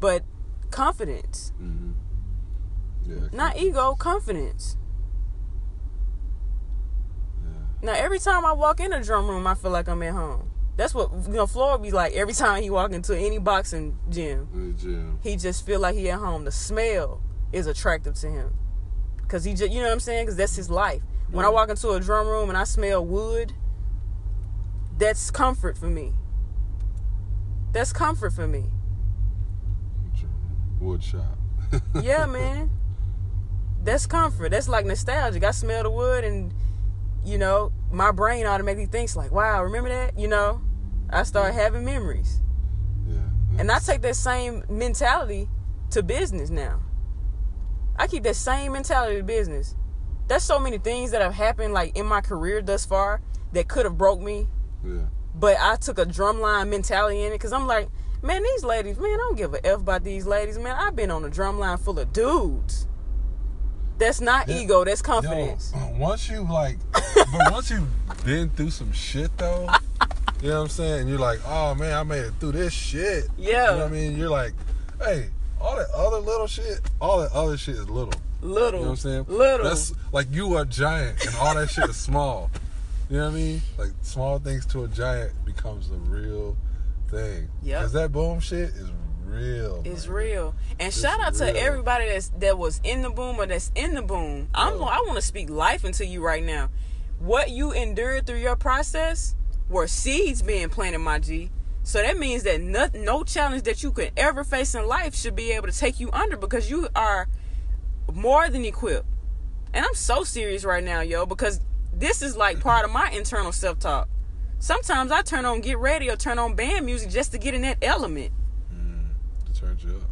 but confidence. Mhm. Yeah. Not ego, confidence. Yeah. Now every time I walk in a drum room, I feel like I'm at home. That's what you know. Floyd be like every time he walk into any boxing gym, gym. he just feel like he at home. The smell is attractive to him, cause he just you know what I'm saying. Cause that's his life. When I walk into a drum room and I smell wood, that's comfort for me. That's comfort for me. Wood shop. *laughs* Yeah, man. That's comfort. That's like nostalgic. I smell the wood and you know, my brain automatically thinks like, wow, remember that? You know? I start having memories. Yeah. And I take that same mentality to business now. I keep that same mentality to business. There's so many things that have happened like in my career thus far that could have broke me, Yeah. but I took a drumline mentality in it because I'm like, man, these ladies, man, I don't give a f about these ladies, man. I've been on a drumline full of dudes. That's not Yeah. ego, that's Yo, confidence. once you like, *laughs* but once you've been through some shit though, you know what I'm saying? You're like, oh man, I made it through this shit. Yeah. You know what I mean? You're like, hey, all that other little shit, all that other shit is little. Little, You know what I'm saying? little. That's like you are giant and all that shit is small. You know what I mean? Like small things to a giant becomes the real thing. Yeah. Cause that boom shit is real. It's man. real. And It's shout out real. to everybody that's that was in the boom or that's in the boom. I'm Yeah. I want to speak life into you right now. What you endured through your process were seeds being planted, my G. So that means that no, no challenge that you could ever face in life should be able to take you under because you are more than equipped. And I'm so serious right now, yo, because this is like part of my internal self talk. Sometimes I turn on Get Ready or turn on band music just to get in that element. Mm, to turn you up.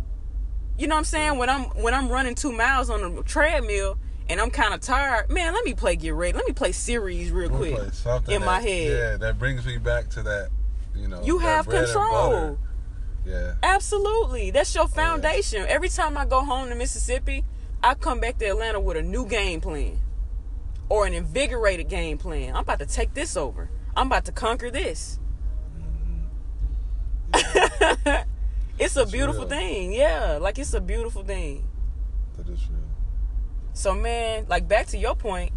You know what I'm saying? When I'm when I'm running two miles on a treadmill and I'm kind of tired, man, let me play Get Ready. Let me play series real We'll quick something in my that- head. Yeah, that brings me back to that. You know, You have control. Yeah. Absolutely, that's your foundation. Every time I go home to Mississippi, I come back to Atlanta with a new game plan or an invigorated game plan. I'm about to take this over. I'm about to conquer this. Mm-hmm. *laughs* it's a beautiful real. thing. Yeah, like it's a beautiful thing. That is real. So man, like back to your point,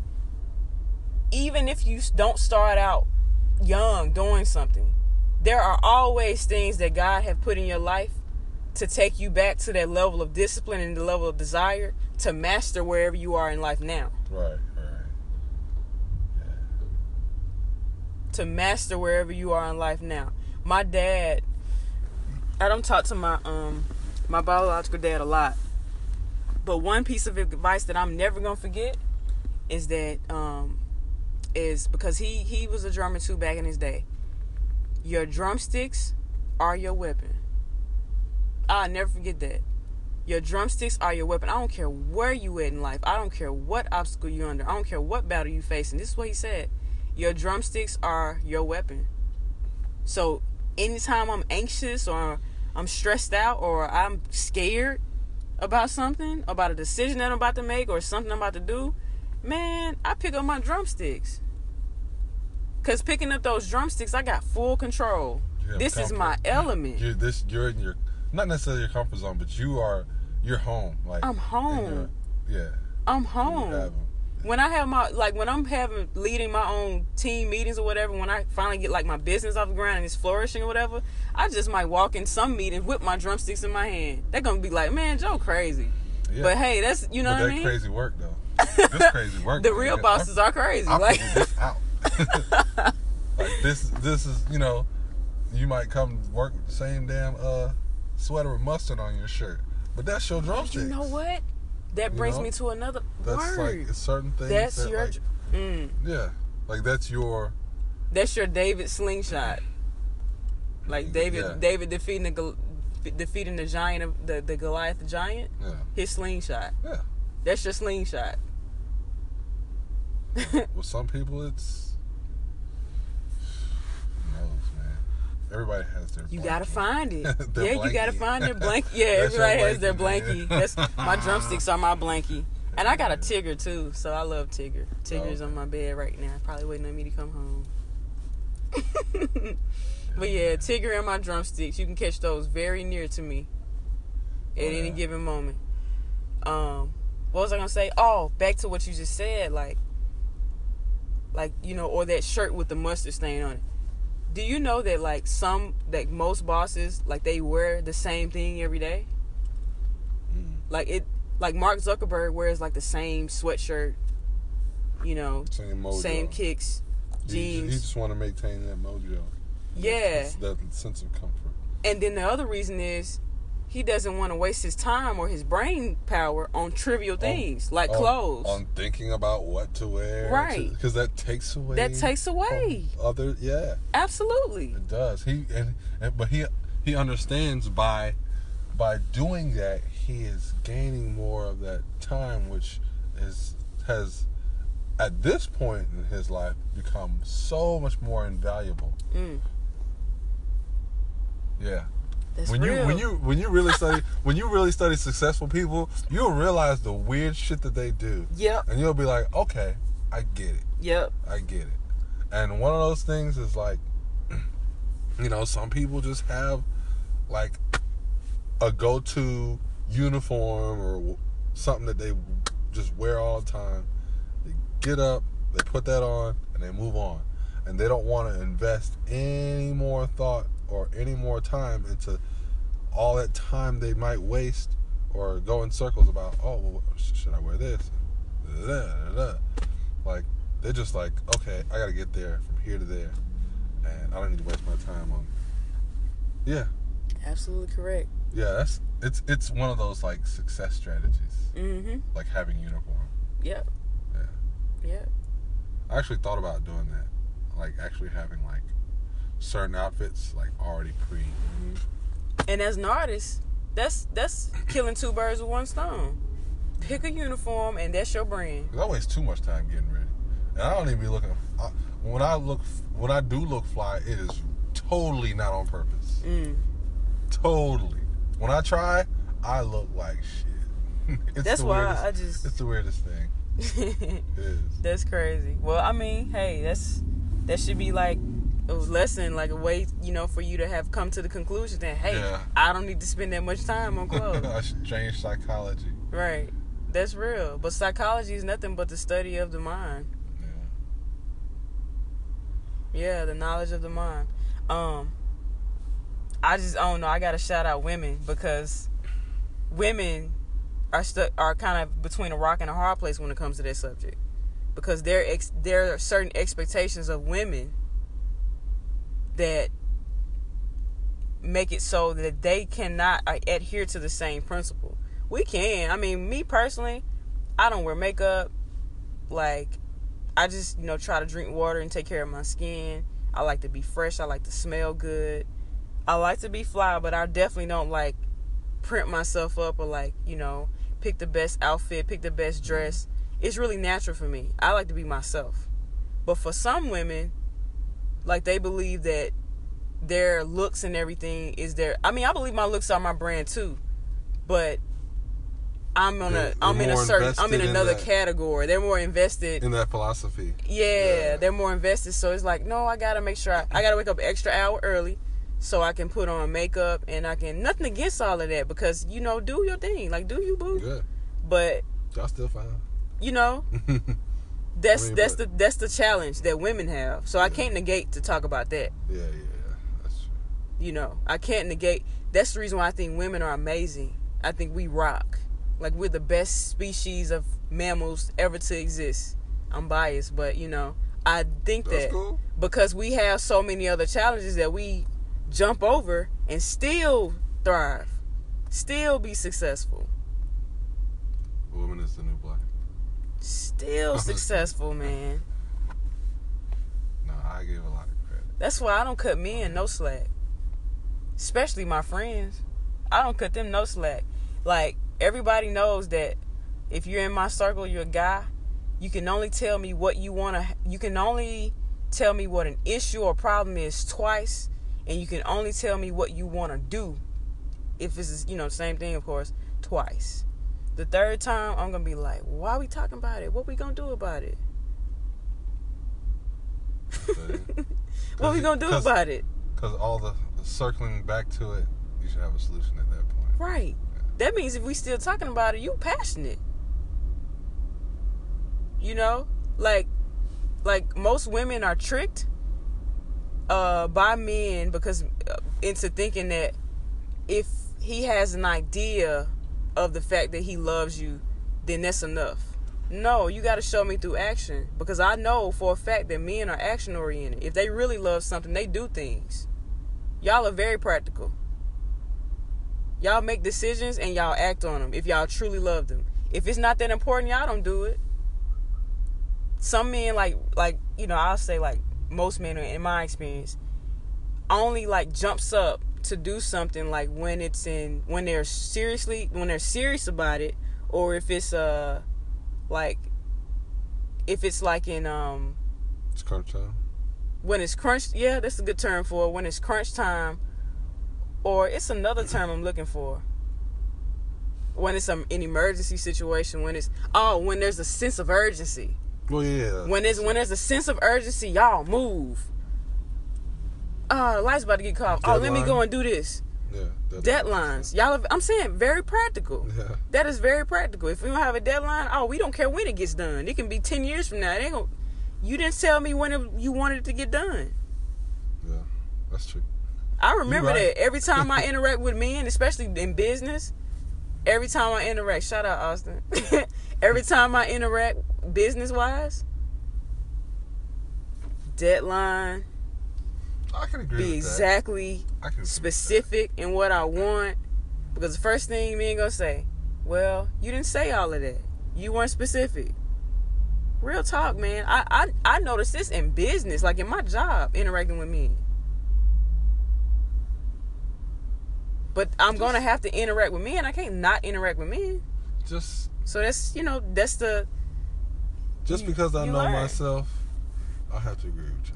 even if you don't start out young doing something, there are always things that God have put in your life to take you back to that level of discipline and the level of desire to master wherever you are in life now. Right, right. Yeah. To master wherever you are in life now. My dad I don't talk to my um my biological dad a lot. But one piece of advice that I'm never gonna forget is that um is because he he was a drummer too back in his day. Your drumsticks are your weapon. I'll never forget that. Your drumsticks are your weapon. I don't care where you at in life. I don't care what obstacle you're under. I don't care what battle you facing. This is what he said. Your drumsticks are your weapon. So anytime I'm anxious or I'm stressed out or I'm scared about something, about a decision that I'm about to make or something I'm about to do, man, I pick up my drumsticks. Cause picking up those drumsticks, I got full control. This is my element. You're this. You're in your not necessarily your comfort zone, but you are. You're home. Like I'm home. your- yeah. I'm home. When I have my like when I'm having leading my own team meetings or whatever, when I finally get like my business off the ground and it's flourishing or whatever, I just might walk in some meeting with my drumsticks in my hand. They're gonna be like, "Man, Joe crazy," Yeah. but hey, that's you know but what I mean. crazy work though. *laughs* this crazy work. the real bosses are crazy. I'm, I'm like, this out. *laughs* like this, this is you know, you might come work with the same damn uh sweater with mustard on your shirt, but that's your drumsticks. you know what? That brings know? me to another That's word. like certain things. that's that, your, like, mm, yeah, like that's your that's your David slingshot. Like David, Yeah. David defeating the defeating the giant of the the Goliath giant. yeah His slingshot. yeah. That's your slingshot. *laughs* With some people, it's who knows, man. Everybody has their. You blankie. gotta find it. *laughs* Yeah, you gotta find their *laughs* blankie. Yeah, everybody has their blankie, blankie. That's my *laughs* drumsticks are my blankie, and I got a Tigger too, so I love Tigger. Tigger's Oh. on my bed right now, probably waiting on me to come home. but yeah, Tigger and my drumsticks, you can catch those very near to me at Oh, any given moment. Um, what was I gonna say? Oh, back to what you just said, like, like you know, or that shirt with the mustard stain on it. Do you know that like some like most bosses like they wear the same thing every day? Mm. Like it like Mark Zuckerberg wears like the same sweatshirt, you know, Same mojo. same kicks, jeans. He, just want to maintain that mojo. Yeah. That, that sense of comfort. And then the other reason is he doesn't want to waste his time or his brain power on trivial things like on, clothes. On thinking about what to wear. Right. Because that takes away. that takes away. Other, yeah, Absolutely. it does. He and, and but he he understands by by doing that he is gaining more of that time, which is has at this point in his life become so much more invaluable. Mm, Yeah. That's when real. you when you when you really study *laughs* when you really study successful people, you'll realize the weird shit that they do, Yep. and you'll be like, okay, I get it, Yep. I get it. And one of those things is like, *clears throat* you know, some people just have like a go-to uniform or something that they just wear all the time. They get up, they put that on, and they move on. And they don't want to invest any more thought or any more time into all that time they might waste or go in circles about, oh, well, should I wear this? Like, they're just like, okay, I got to get there from here to there. And I don't need to waste my time on. Yeah. Absolutely correct. Yeah, that's it's it's one of those like success strategies, Mm-hmm. like having uniform. Yep. Yeah. Yep. I actually thought about doing that, like actually having like certain outfits like already pre. And as an artist, that's that's killing two birds with one stone. Pick a uniform, and that's your brand. I waste too much time getting ready, and I don't even be looking. I, when I look, when I do look fly, it is totally not on purpose. Mm. Totally. When I try, I look like shit. *laughs* it's That's why weirdest, I just. It's the weirdest thing. *laughs* It is. that's crazy. Well, I mean, hey, that's that should be like lesson, like a way, you know, for you to have come to the conclusion that hey, Yeah. I don't need to spend that much time on *laughs* clothes. I should change psychology. right. That's real. But psychology is nothing but the study of the mind. Yeah. Yeah, the knowledge of the mind. Um, I just I don't know. I gotta shout out women because women are stuck are kind of between a rock and a hard place when it comes to that subject because there ex- there are certain expectations of women that make it so that they cannot adhere to the same principle. We can. I mean, me personally, I don't wear makeup. Like, I just, you know, try to drink water and take care of my skin. I like to be fresh. I like to smell good. I like to be fly, but I definitely don't like print myself up or like, you know, pick the best outfit, pick the best dress. It's really natural for me. I like to be myself. But for some women, like they believe that their looks and everything is their I mean, I believe my looks are my brand too. But I'm on a I'm in a certain I'm in invested in another that. category. They're more invested. in that philosophy. yeah, Yeah. they're more invested. So it's like, no, I gotta make sure I, I gotta wake up extra hour early so I can put on makeup and I can nothing against all of that because you know, do your thing. Like do you boo. Good. But Y'all still fine. you know, *laughs* that's I mean, that's the that's the challenge that women have. So I can't negate to talk about that. Yeah, yeah, yeah. That's true. You know, I can't negate. That's the reason why I think women are amazing. I think we rock. Like we're the best species of mammals ever to exist. I'm biased, but you know, I think That's that cool. because we have so many other challenges that we jump over and still thrive, still be successful, Woman is the new black. Still *laughs* successful, man. No, I give a lot of credit. That's why I don't cut men no slack. Especially my friends. I don't cut them no slack. Like everybody knows that if you're in my circle, you're a guy, you can only tell me what you want to you can only tell me what an issue or problem is twice and you can only tell me what you want to do if it's you know same thing of course twice. The third time I'm to be like, "Why are we talking about it? What we to do about it? *laughs* What we to do Cause- about it?" Because all the circling back to it, you should have a solution at that point. Right. That means if we still talking about it, you passionate. You know, like, like most women are tricked, uh, by men because uh, into thinking that if he has an idea of the fact that he loves you, then that's enough. No, you got to show me through action because I know for a fact that men are action oriented. If they really love something, they do things. Y'all are very practical. Y'all make decisions and y'all act on them if y'all truly love them. If it's not that important, y'all don't do it. Some men like like you know, I'll say like most men in my experience only like jumps up to do something like when it's in when they're seriously when they're serious about it or if it's uh like if it's like in um It's crunch time. when it's crunch yeah that's a good term for it when it's crunch time or it's another term i'm looking for when it's um, an emergency situation when it's oh when there's a sense of urgency Well, yeah. when there's when there's a sense of urgency y'all move Uh, oh the light's about to get cut off oh let me go and do this yeah. that- deadlines y'all have, i'm saying very practical Yeah. that is very practical if we don't have a deadline oh we don't care when it gets done it can be 10 years from now it ain't gonna, you didn't tell me when it, you wanted it to get done Yeah. That's true. I remember right. that every time I *laughs* interact with men, especially in business, every time I interact, shout out Austin. *laughs* every time I interact business wise, deadline, I can agree be with exactly that. Agree with specific in what I want. Because the first thing me gonna say, well, you didn't say all of that. You weren't specific. Real talk, man. I I, I noticed this in business, like in my job, interacting with men. But I'm gonna have to interact with men. I can't not interact with men. Just So that's you know that's the just You- because I know learn. myself, I have to agree with you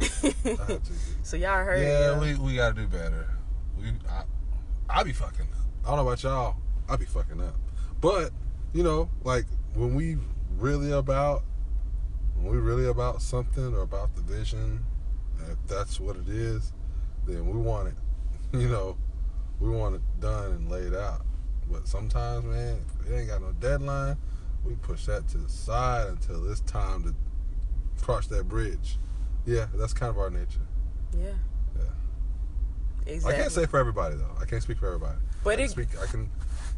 *laughs* so y'all heard. yeah, we we gotta do better. We I, I be fucking up. I don't know about y'all. I be fucking up. But you know, like when we really about when we really about something or about the vision, if that's what it is, then we want it. *laughs* You know, we want it done and laid out. But sometimes, man, if it ain't got no deadline. We push that to the side until it's time to cross that bridge. Yeah, that's kind of our nature. yeah. Yeah. Exactly. I can't say for everybody though. I can't speak for everybody. But I can it- speak. I can.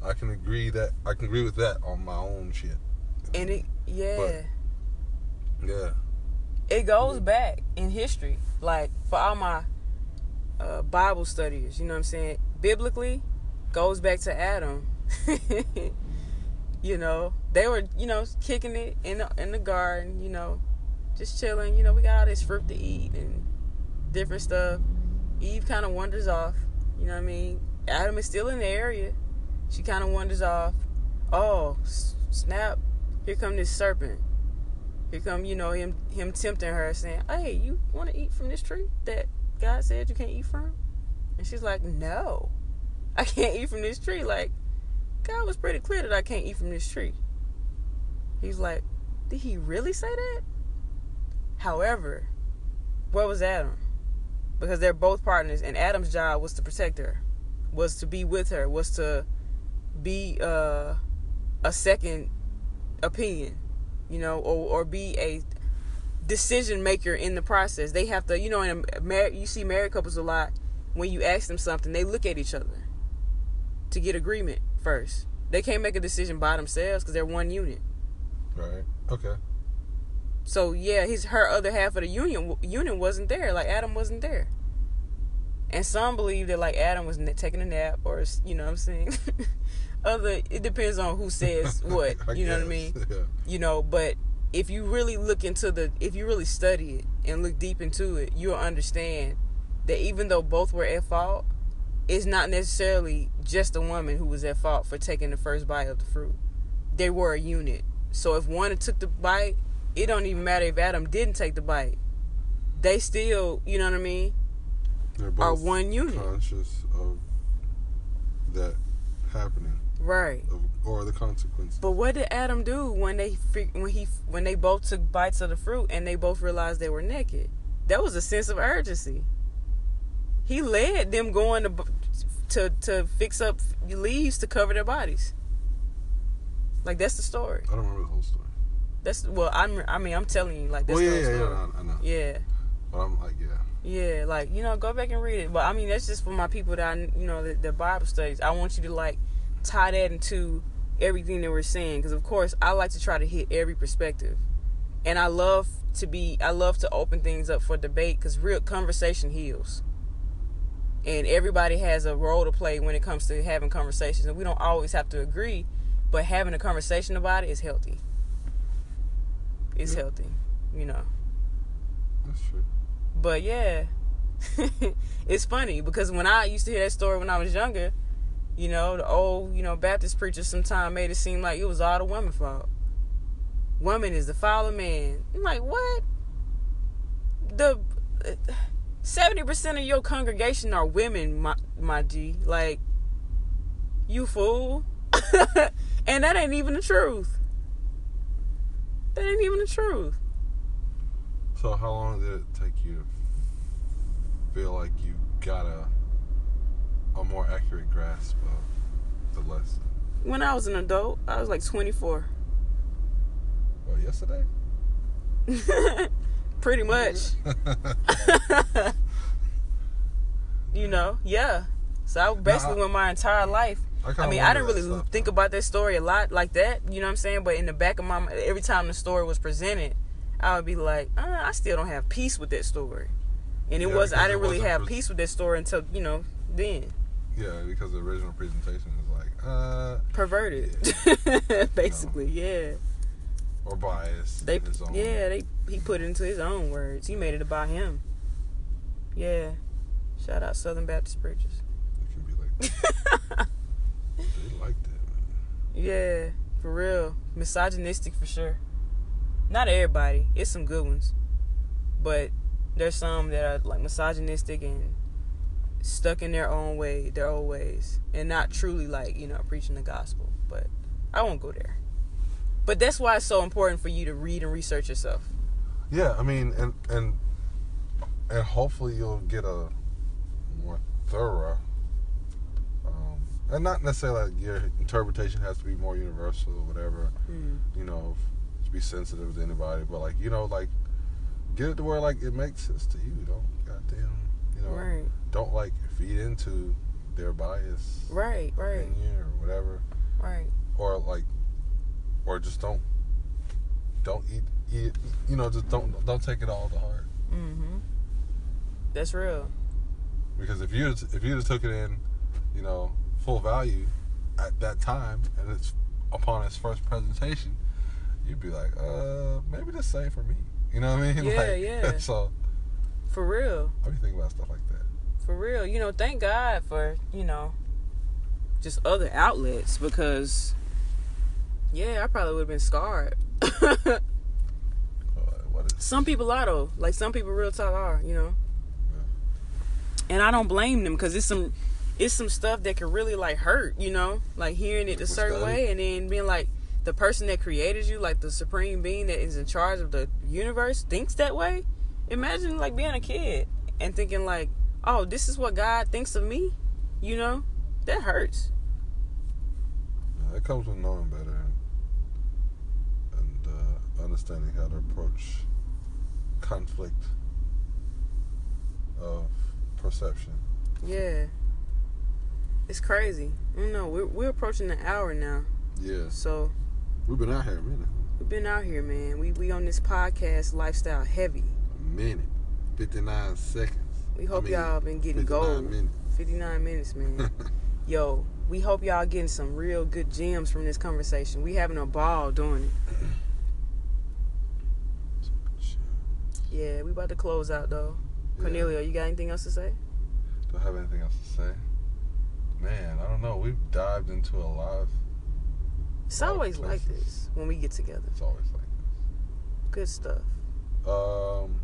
I can agree that I can agree with that on my own shit. and it yeah. Yeah. it goes back in history. Like for all my uh, Bible studies, you know what I'm saying? Biblically, goes back to Adam. *laughs* you know, they were, you know, kicking it in the in the garden, you know, just chilling. You know, we got all this fruit to eat and different stuff. Eve kind of wanders off. You know what I mean? Adam is still in the area. She kind of wanders off. Oh, snap! Here come this serpent. Here come, you know, him him tempting her, saying, "Hey, you want to eat from this tree that God said you can't eat from?" And she's like, "No, I can't eat from this tree. Like, God was pretty clear that I can't eat from this tree. He's like, did he really say that? However, where was Adam? Because they're both partners, and Adam's job was to protect her, was to be with her, was to be uh, a second opinion, you know, or, or be a decision maker in the process. They have to, you know, in a mar- you see married couples a lot. When you ask them something, they look at each other to get agreement first. They can't make a decision by themselves because they're one unit. Right. Okay. So yeah, his her other half of the union unit wasn't there. Like Adam wasn't there. And some believe that like Adam was taking a nap, or you know what I'm saying. *laughs* other it depends on who says *laughs* what. you know what I mean? Yeah. You know, but if you really look into the, if you really study it and look deep into it, you'll understand that even though both were at fault, it's not necessarily just the woman who was at fault for taking the first bite of the fruit. They were a unit. So if one took the bite, it don't even matter if Adam didn't take the bite. They still, you know what I mean, They're are one unit. conscious of that happening, Right. of, or the consequences. But what did Adam do when they when he when they both took bites of the fruit and they both realized they were naked? That was a sense of urgency. He led them going to to to fix up leaves to cover their bodies. Like that's the story. I don't remember the whole story. That's well, I'm I mean I'm telling you like that's well, yeah, the yeah, yeah. I, I know. Yeah. But I'm like, yeah. Yeah, like you know, go back and read it. But I mean, that's just for my people that I, you know, the, the Bible studies. I want you to like tie that into everything that we're saying, because of course I like to try to hit every perspective, and I love to be, I love to open things up for debate, because real conversation heals, and everybody has a role to play when it comes to having conversations, and we don't always have to agree, but having a conversation about it is healthy. It's Yeah. healthy, you know. That's true. But yeah, *laughs* it's funny because when I used to hear that story when I was younger, you know, the old, you know, Baptist preachers sometimes made it seem like it was all the woman's fault. Woman is the fall of man. I'm like, what? The uh, seventy percent of your congregation are women, my my G. Like, you fool. *laughs* and that ain't even the truth. That ain't even the truth. So how long did it take you to feel like you got a a more accurate grasp of the lesson? When I was an adult, I was like 24. Well, yesterday. *laughs* Pretty much. *laughs* *laughs* you know, yeah. So I basically I- went my entire life. I, I mean, I didn't really stuff, think about that story a lot like that. You know what I'm saying? But in the back of my mind, every time the story was presented, I would be like, uh, I still don't have peace with that story. And it Yeah, was I didn't really have pres- peace with that story until you know then Yeah, because the original presentation is like, uh, perverted, *laughs* basically. Yeah. or biased. They in his own- yeah, they he put it into his own words. He made it about him. Yeah. Shout out Southern Baptist preachers. It can be like, *laughs* they like that. Man. Yeah, for real. Misogynistic for sure. Not everybody. It's some good ones. But there's some that are like misogynistic and stuck in their own way, their old ways, and not truly like, you know, preaching the gospel. But I won't go there. But that's why it's so important for you to read and research yourself. Yeah, I mean, and and and hopefully you'll get a more thorough, and not necessarily like your interpretation has to be more universal or whatever. Mm. You know, to be sensitive to anybody, but like you know, like get it to where like it makes sense to you. Don't goddamn, you know, Right. don't like feed into their bias, Right, right, opinion or whatever, right. or like, or just don't don't eat eat. You know, just don't don't take it all to heart. Mm-hmm. That's real. Because if you if you just took it in, you know, full value at that time, and it's upon its first presentation, you'd be like, uh, maybe this ain't for me. You know what I mean? *laughs* Yeah, like, yeah. *laughs* So For real. I be thinking about stuff like that. For real. You know, thank God for, you know, just other outlets because yeah, I probably would have been scarred. *laughs* Uh, some people are though. Like some people real talk are, you know. And I don't blame them because it's some it's some stuff that can really like hurt, you know, like hearing it a certain that? way and then being like the person that created you, like the supreme being that is in charge of the universe, thinks that way. Imagine like being a kid and thinking like, oh, this is what God thinks of me, you know, that hurts. Yeah, That comes with knowing better and, and uh, understanding how to approach conflict of perception. Yeah, it's crazy. I don't know. We're we're approaching the hour now, Yeah, so we've been out here a minute. we've been out here, man. We we on this podcast lifestyle heavy. A minute. 59 seconds. We hope I mean, y'all been getting 59 gold. minutes. 59 minutes, man. *laughs* Yo, we hope y'all getting some real good gems from this conversation. We having a ball doing it. Yeah, we about to close out though. Yeah. Cornelia, you got anything else to say? Don't have anything else to say. Man, I don't know. We've dived into a lot of. It's Lot of always like this when we get together. It's always like this. Good stuff. Um.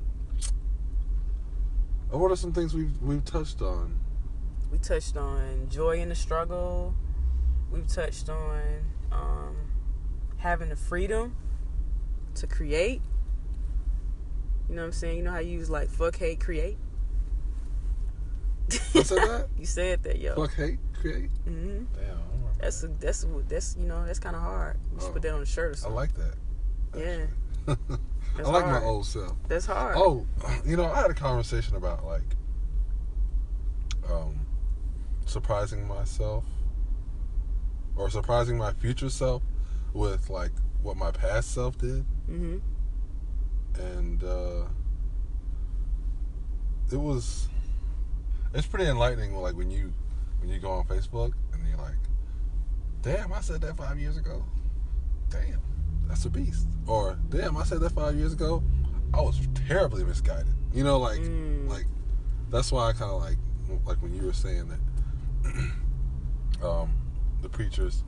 What are some things we've we've touched on? We touched on joy in the struggle. We've touched on um, having the freedom to create. You know what I'm saying? You know how you use like fuck, hate, create? I said that. *laughs* you said that, yo. Fuck, hate, create. hmm Damn. I don't remember. That's a, that's a, that's you know that's kind of hard. You should Oh. put that on a shirt or I like that. Yeah, actually. *laughs* I like hard. my old self. that's hard. Oh, you know, I had a conversation about like um surprising myself or surprising my future self with like what my past self did hmm and uh it was it's pretty enlightening like when you when you go on Facebook and you're like damn I said that 5 years ago. Damn that's a beast. Or damn I said that 5 years ago. I was terribly misguided. You know like Mm. like that's why I kind of like like when you were saying that *clears throat* um the preacher's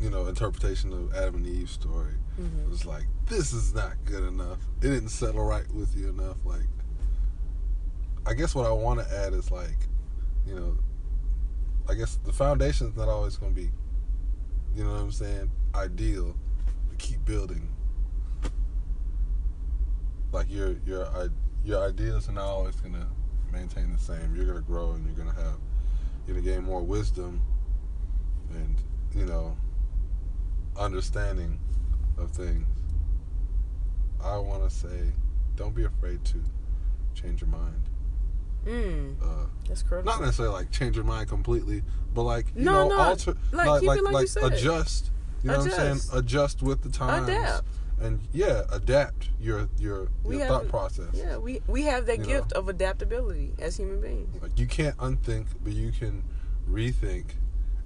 you know interpretation of Adam and Eve's story hmm was like this is not good enough. It didn't settle right with you enough. Like I guess what I want to add is like you know I guess the foundation's not always going to be you know what I'm saying ideal to keep building. Like your your your ideas are not always going to maintain the same. You're going to grow and you're going to have you're going to gain more wisdom and you know understanding of things. I want to say don't be afraid to change your mind Mm, uh, that's critical. not necessarily like change your mind completely but like you No, know no, alter like, like like, like you adjust you know what i'm saying Adjust. adjust with the times Adapt. and yeah adapt your your your have thought process Yeah, we we have that You gift of adaptability as human beings. like you can't unthink but you can rethink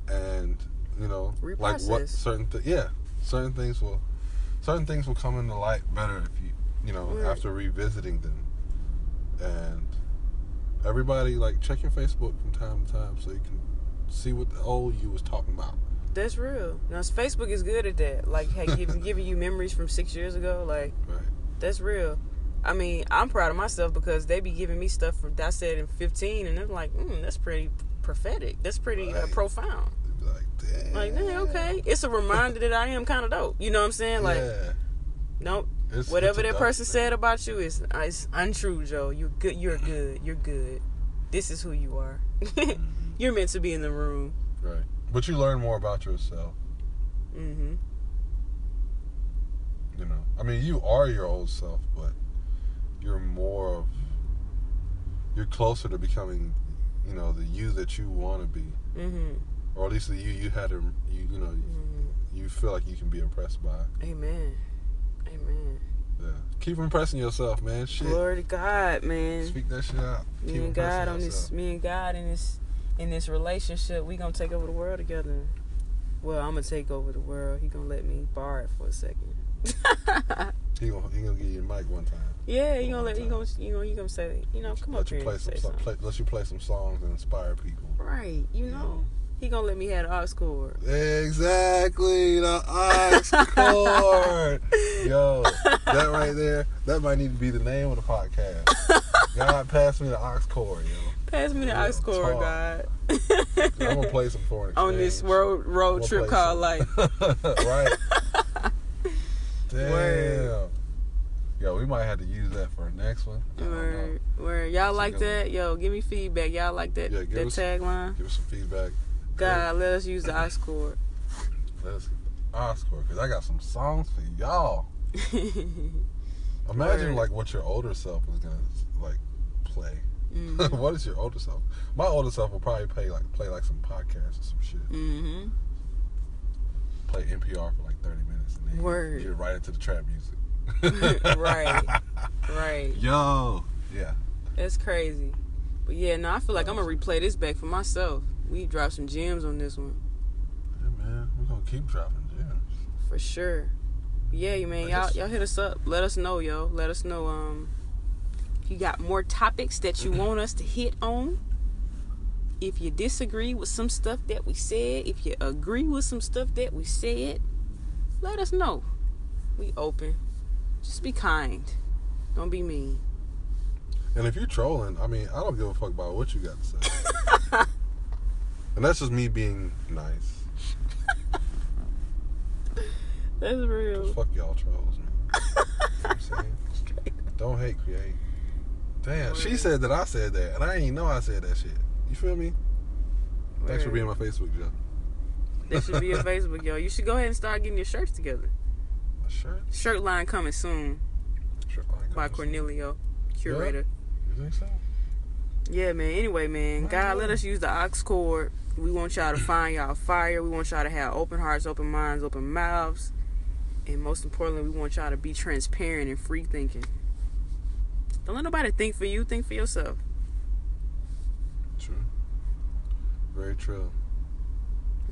and you know like what certain th- yeah certain things will certain things will come into light better if you you know Right. after revisiting them and everybody like check your facebook from time to time so you can see what the old you was talking about That's real. Now Facebook is good at that. Like, hey, giving *laughs* giving you memories from six years ago. Like, right that's real. I mean, I'm proud of myself because they be giving me stuff from that I said in 15, and they're like, mm, that's pretty prophetic. That's pretty uh, profound. Like damn Like, okay, it's a reminder that I am kind of dope. You know what I'm saying? Like, yeah nope. It's, Whatever it's that person dope said about you is uh, it's untrue, Joe. You're good. You're good. You're good. This is who you are. thing. *laughs* You're meant to be in the room. Right but you learn more about yourself Mm-hmm. You know, I mean, you are your old self, but you're more of, you're closer to becoming, you know, the you that you want to be, mm-hmm. or at least the you you had to, you you know, hmm you feel like you can be impressed by. Amen. Amen. Yeah, keep impressing yourself, man. Shit, Glory to God, man. speak that shit out. Me keep and God on this. Me and God in this in this relationship. We gonna take over the world together. Well, I'm gonna take over the world. He gonna let me borrow it for a second. *laughs* He gonna he gonna give you a mic one time. yeah, he gonna let. He time. gonna. You know. You gonna say. You know. Come let up you here play and some, say play, let you play some songs and inspire people. Right. You know. He gonna let me have the aux cord. Exactly, the aux cord. *laughs* Yo, that right there, that might need to be the name of the podcast. God, pass me the aux cord, yo. Pass me the Yeah, ice core. God. I'm gonna play some foreign *laughs* on this exchange. road road We'll trip called life. *laughs* right. Damn. Word. Yo, we might have to use that for our next one. Word, word. Y'all like that? Yo, give me feedback. Y'all like that Yeah, that us- tagline? Give us some feedback. God, let us use the ice cord. Let's get the Oscar because I got some songs for y'all. *laughs* Imagine Word. like what your older self was gonna like play. Mhm. *laughs* what is your older self? My older self will probably play like play like some podcasts or some shit. Mhm. Play NPR for like thirty minutes and then Word. get right into the trap music. *laughs* Right. Right. Yo. Yeah. That's crazy. But yeah, no, I feel like I'm gonna replay this back for myself. We dropped some gems on this one Yeah, man. We're gonna keep dropping gems. for sure. Yeah, you man, y'all y'all hit us up. Let us know, yo. Let us know um if you got more topics that you *clears throat* want us to hit on. If you disagree with some stuff that we said, if you agree with some stuff that we said, let us know. We open. Just be kind. Don't be mean. And if you're trolling, I mean, I don't give a fuck about what you got to say. And that's just me being nice. *laughs* That's real. Fuck y'all trolls, man. *laughs* You know what I'm saying? Don't hate, create. Damn, she said that I said that, and I ain't know I said that shit. You feel me? Thanks for being my Facebook, Joe. That should be a *laughs* Facebook, yo. You should go ahead and start getting your shirts together. A shirt? Shirt line coming soon Shirt line by goes. Cornelio, curator. You think so? Yeah, man. Anyway, man, God, as let us use the aux cord. We want y'all to find y'all fire. We want y'all to have open hearts, open minds, open mouths. And most importantly, we want y'all to be transparent and free thinking. Don't let nobody think for you. Think for yourself. True. Very true.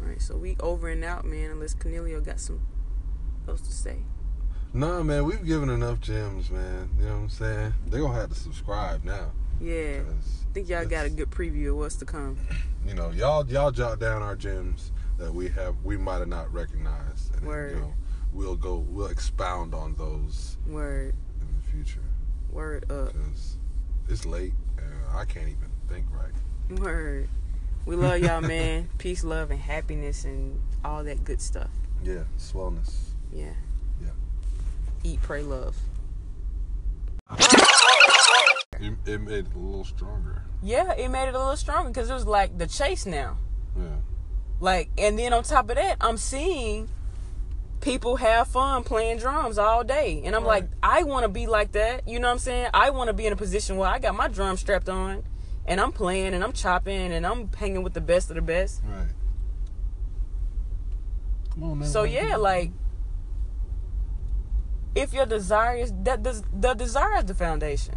All right, so we over and out, man. Unless Cornelio got some else to say. Nah, man, we've given enough gems, man. You know what I'm saying? They're gonna have to subscribe now. Yeah, I think y'all got a good preview of what's to come. you know, y'all y'all jot down our gems that we have we might have not recognized. And Word. you know, we'll go we'll expound on those Word, in the future. word up, Because it's late and I can't even think right. word. We love y'all, man. *laughs* Peace, love, and happiness, and all that good stuff. Yeah, swellness. Yeah. Yeah. Eat, pray, love. It, it made it a little stronger. Yeah, it made it a little stronger because it was like the chase now. Yeah. Like, and then on top of that, I'm seeing people have fun playing drums all day. And I'm Right. like, I want to be like that. You know what I'm saying? I want to be in a position where I got my drum strapped on and I'm playing and I'm chopping and I'm hanging with the best of the best. Right. Come on, man. So yeah, like if your desire is that the, the desire is the foundation.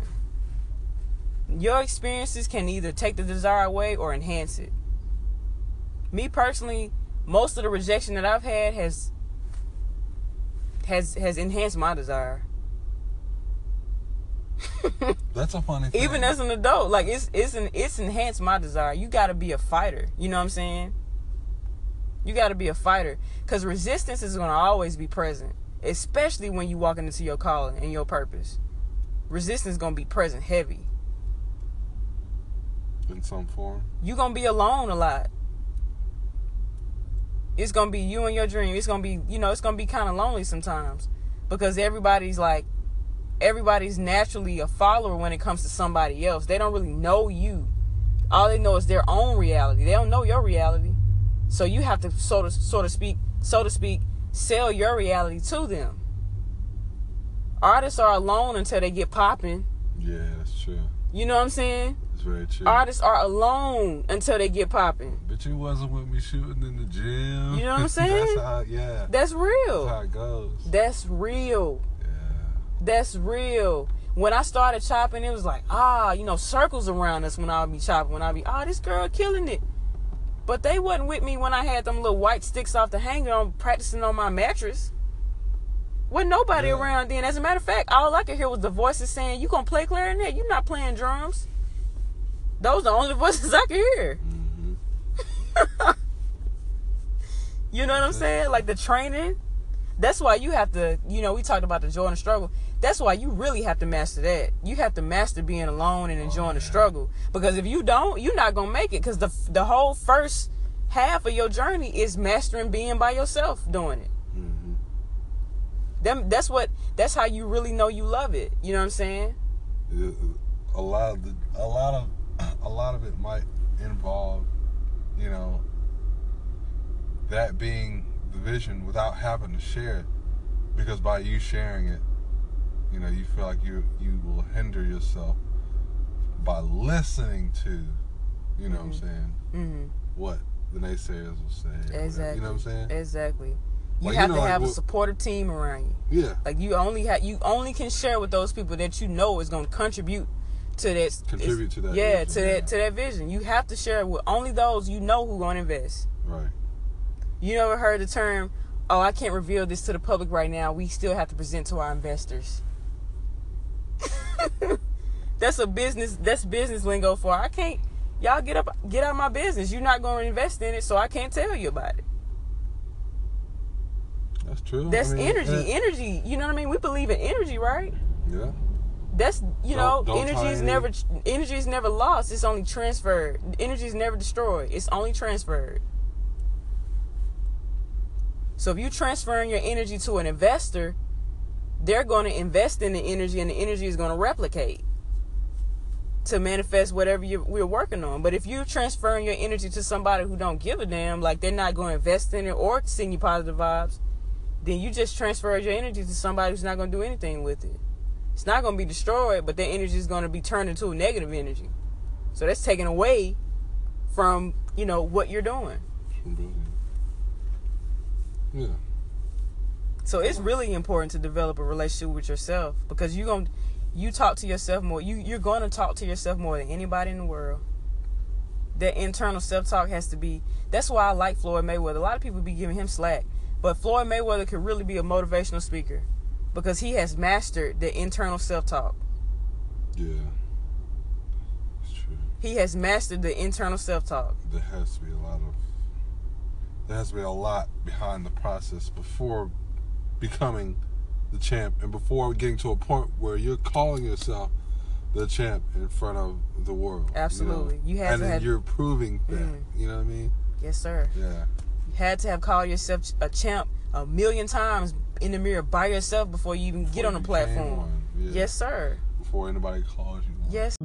Your experiences can either take the desire away or enhance it. Me personally, most of the rejection that I've had has has has enhanced my desire. *laughs* That's a funny thing. Even as an adult, like it's it's an it's enhanced my desire. You got to be a fighter. You know what I'm saying? You got to be a fighter because resistance is going to always be present, especially when you walking into your calling and your purpose. Resistance is going to be present heavy. In some form. You're to be alone a lot. It's to be you and your dream. It's to be, you know, it's to be kind of lonely sometimes because everybody's like everybody's naturally a follower when it comes to somebody else. They don't really know you. All they know is their own reality. They don't know your reality. So you have to so to so to speak, so to speak, sell your reality to them. Artists are alone until they get popping. Yeah, that's true. You know what I'm saying? Very true. Artists are alone until they get popping. But you wasn't with me shooting in the gym. You know what I'm *laughs* saying? that's how, yeah. That's real. That's how it goes. That's real. yeah. That's real. When I started chopping, it was like, ah, you know, circles around us when I'll be chopping. When I'll be, ah, this girl killing it. But they wasn't with me when I had them little white sticks off the hanger on practicing on my mattress. Wasn't nobody Yeah. around then. As a matter of fact, all I could hear was the voices saying, You gonna play clarinet? You not playing drums. Those are the only voices I could hear. hmm *laughs* You know what I'm saying? Like the training. That's why you have to, you know, we talked about the joy and struggle. That's why you really have to master that. You have to master being alone and enjoying oh, the struggle. Because if you don't, you're not gonna make it. Because the the whole first half of your journey is mastering being by yourself doing it. Mm-hmm. Them, that's what. That's how you really know you love it. You know what I'm saying? A lot of the, a lot of, a lot of it might involve, you know, that being the vision without having to share it, because by you sharing it, you know, you feel like you you will hinder yourself by listening to, you know mm-hmm. what I'm mm-hmm. saying, mm-hmm. what the naysayers will say. Exactly. You know what I'm saying? Exactly. You like, have you know, to have like, a supportive team around you. Yeah. Like you only have you only can share with those people that you know is going to contribute to that. Contribute to that. Yeah, vision. to that to that vision. You have to share it with only those you know who to invest. Right. You never heard the term, "Oh, I can't reveal this to the public right now. We still have to present to our investors." *laughs* that's a business. That's business lingo for I can't. Y'all get up, get out of my business. You're not going to invest in it, so I can't tell you about it. That's true. That's I mean, energy. energy. You know what I mean? We believe in energy, right? Yeah. That's you don't, know, don't energy is never energy is never lost. It's only transferred. Energy is never destroyed. It's only transferred. So if you're transferring your energy to an investor, they're going to invest in the energy, and the energy is going to replicate to manifest whatever you we're working on. But if you're transferring your energy to somebody who don't give a damn, like they're not going to invest in it or send you positive vibes, then you just transfer your energy to somebody who's not going to do anything with it. It's not going to be destroyed, but their energy is going to be turned into a negative energy. So that's taken away from, you know, what you're doing. Yeah. So it's really important to develop a relationship with yourself because you're going to you talk to yourself more. You you're going to talk to yourself more than anybody in the world. That internal self-talk has to be that's why I like Floyd Mayweather. A lot of people be giving him slack but Floyd Mayweather could really be a motivational speaker because he has mastered the internal self talk. Yeah. It's true. He has mastered the internal self talk. There has to be a lot of there has to be a lot behind the process before becoming the champ and before getting to a point where you're calling yourself the champ in front of the world. Absolutely. You, know? you have and to have... you're proving that. Mm. You know what I mean? Yes, sir. Yeah You had to have called yourself a champ a million times in the mirror by yourself before you even before get on the platform. Yeah. Yes, sir. Before anybody calls you. On. Yes.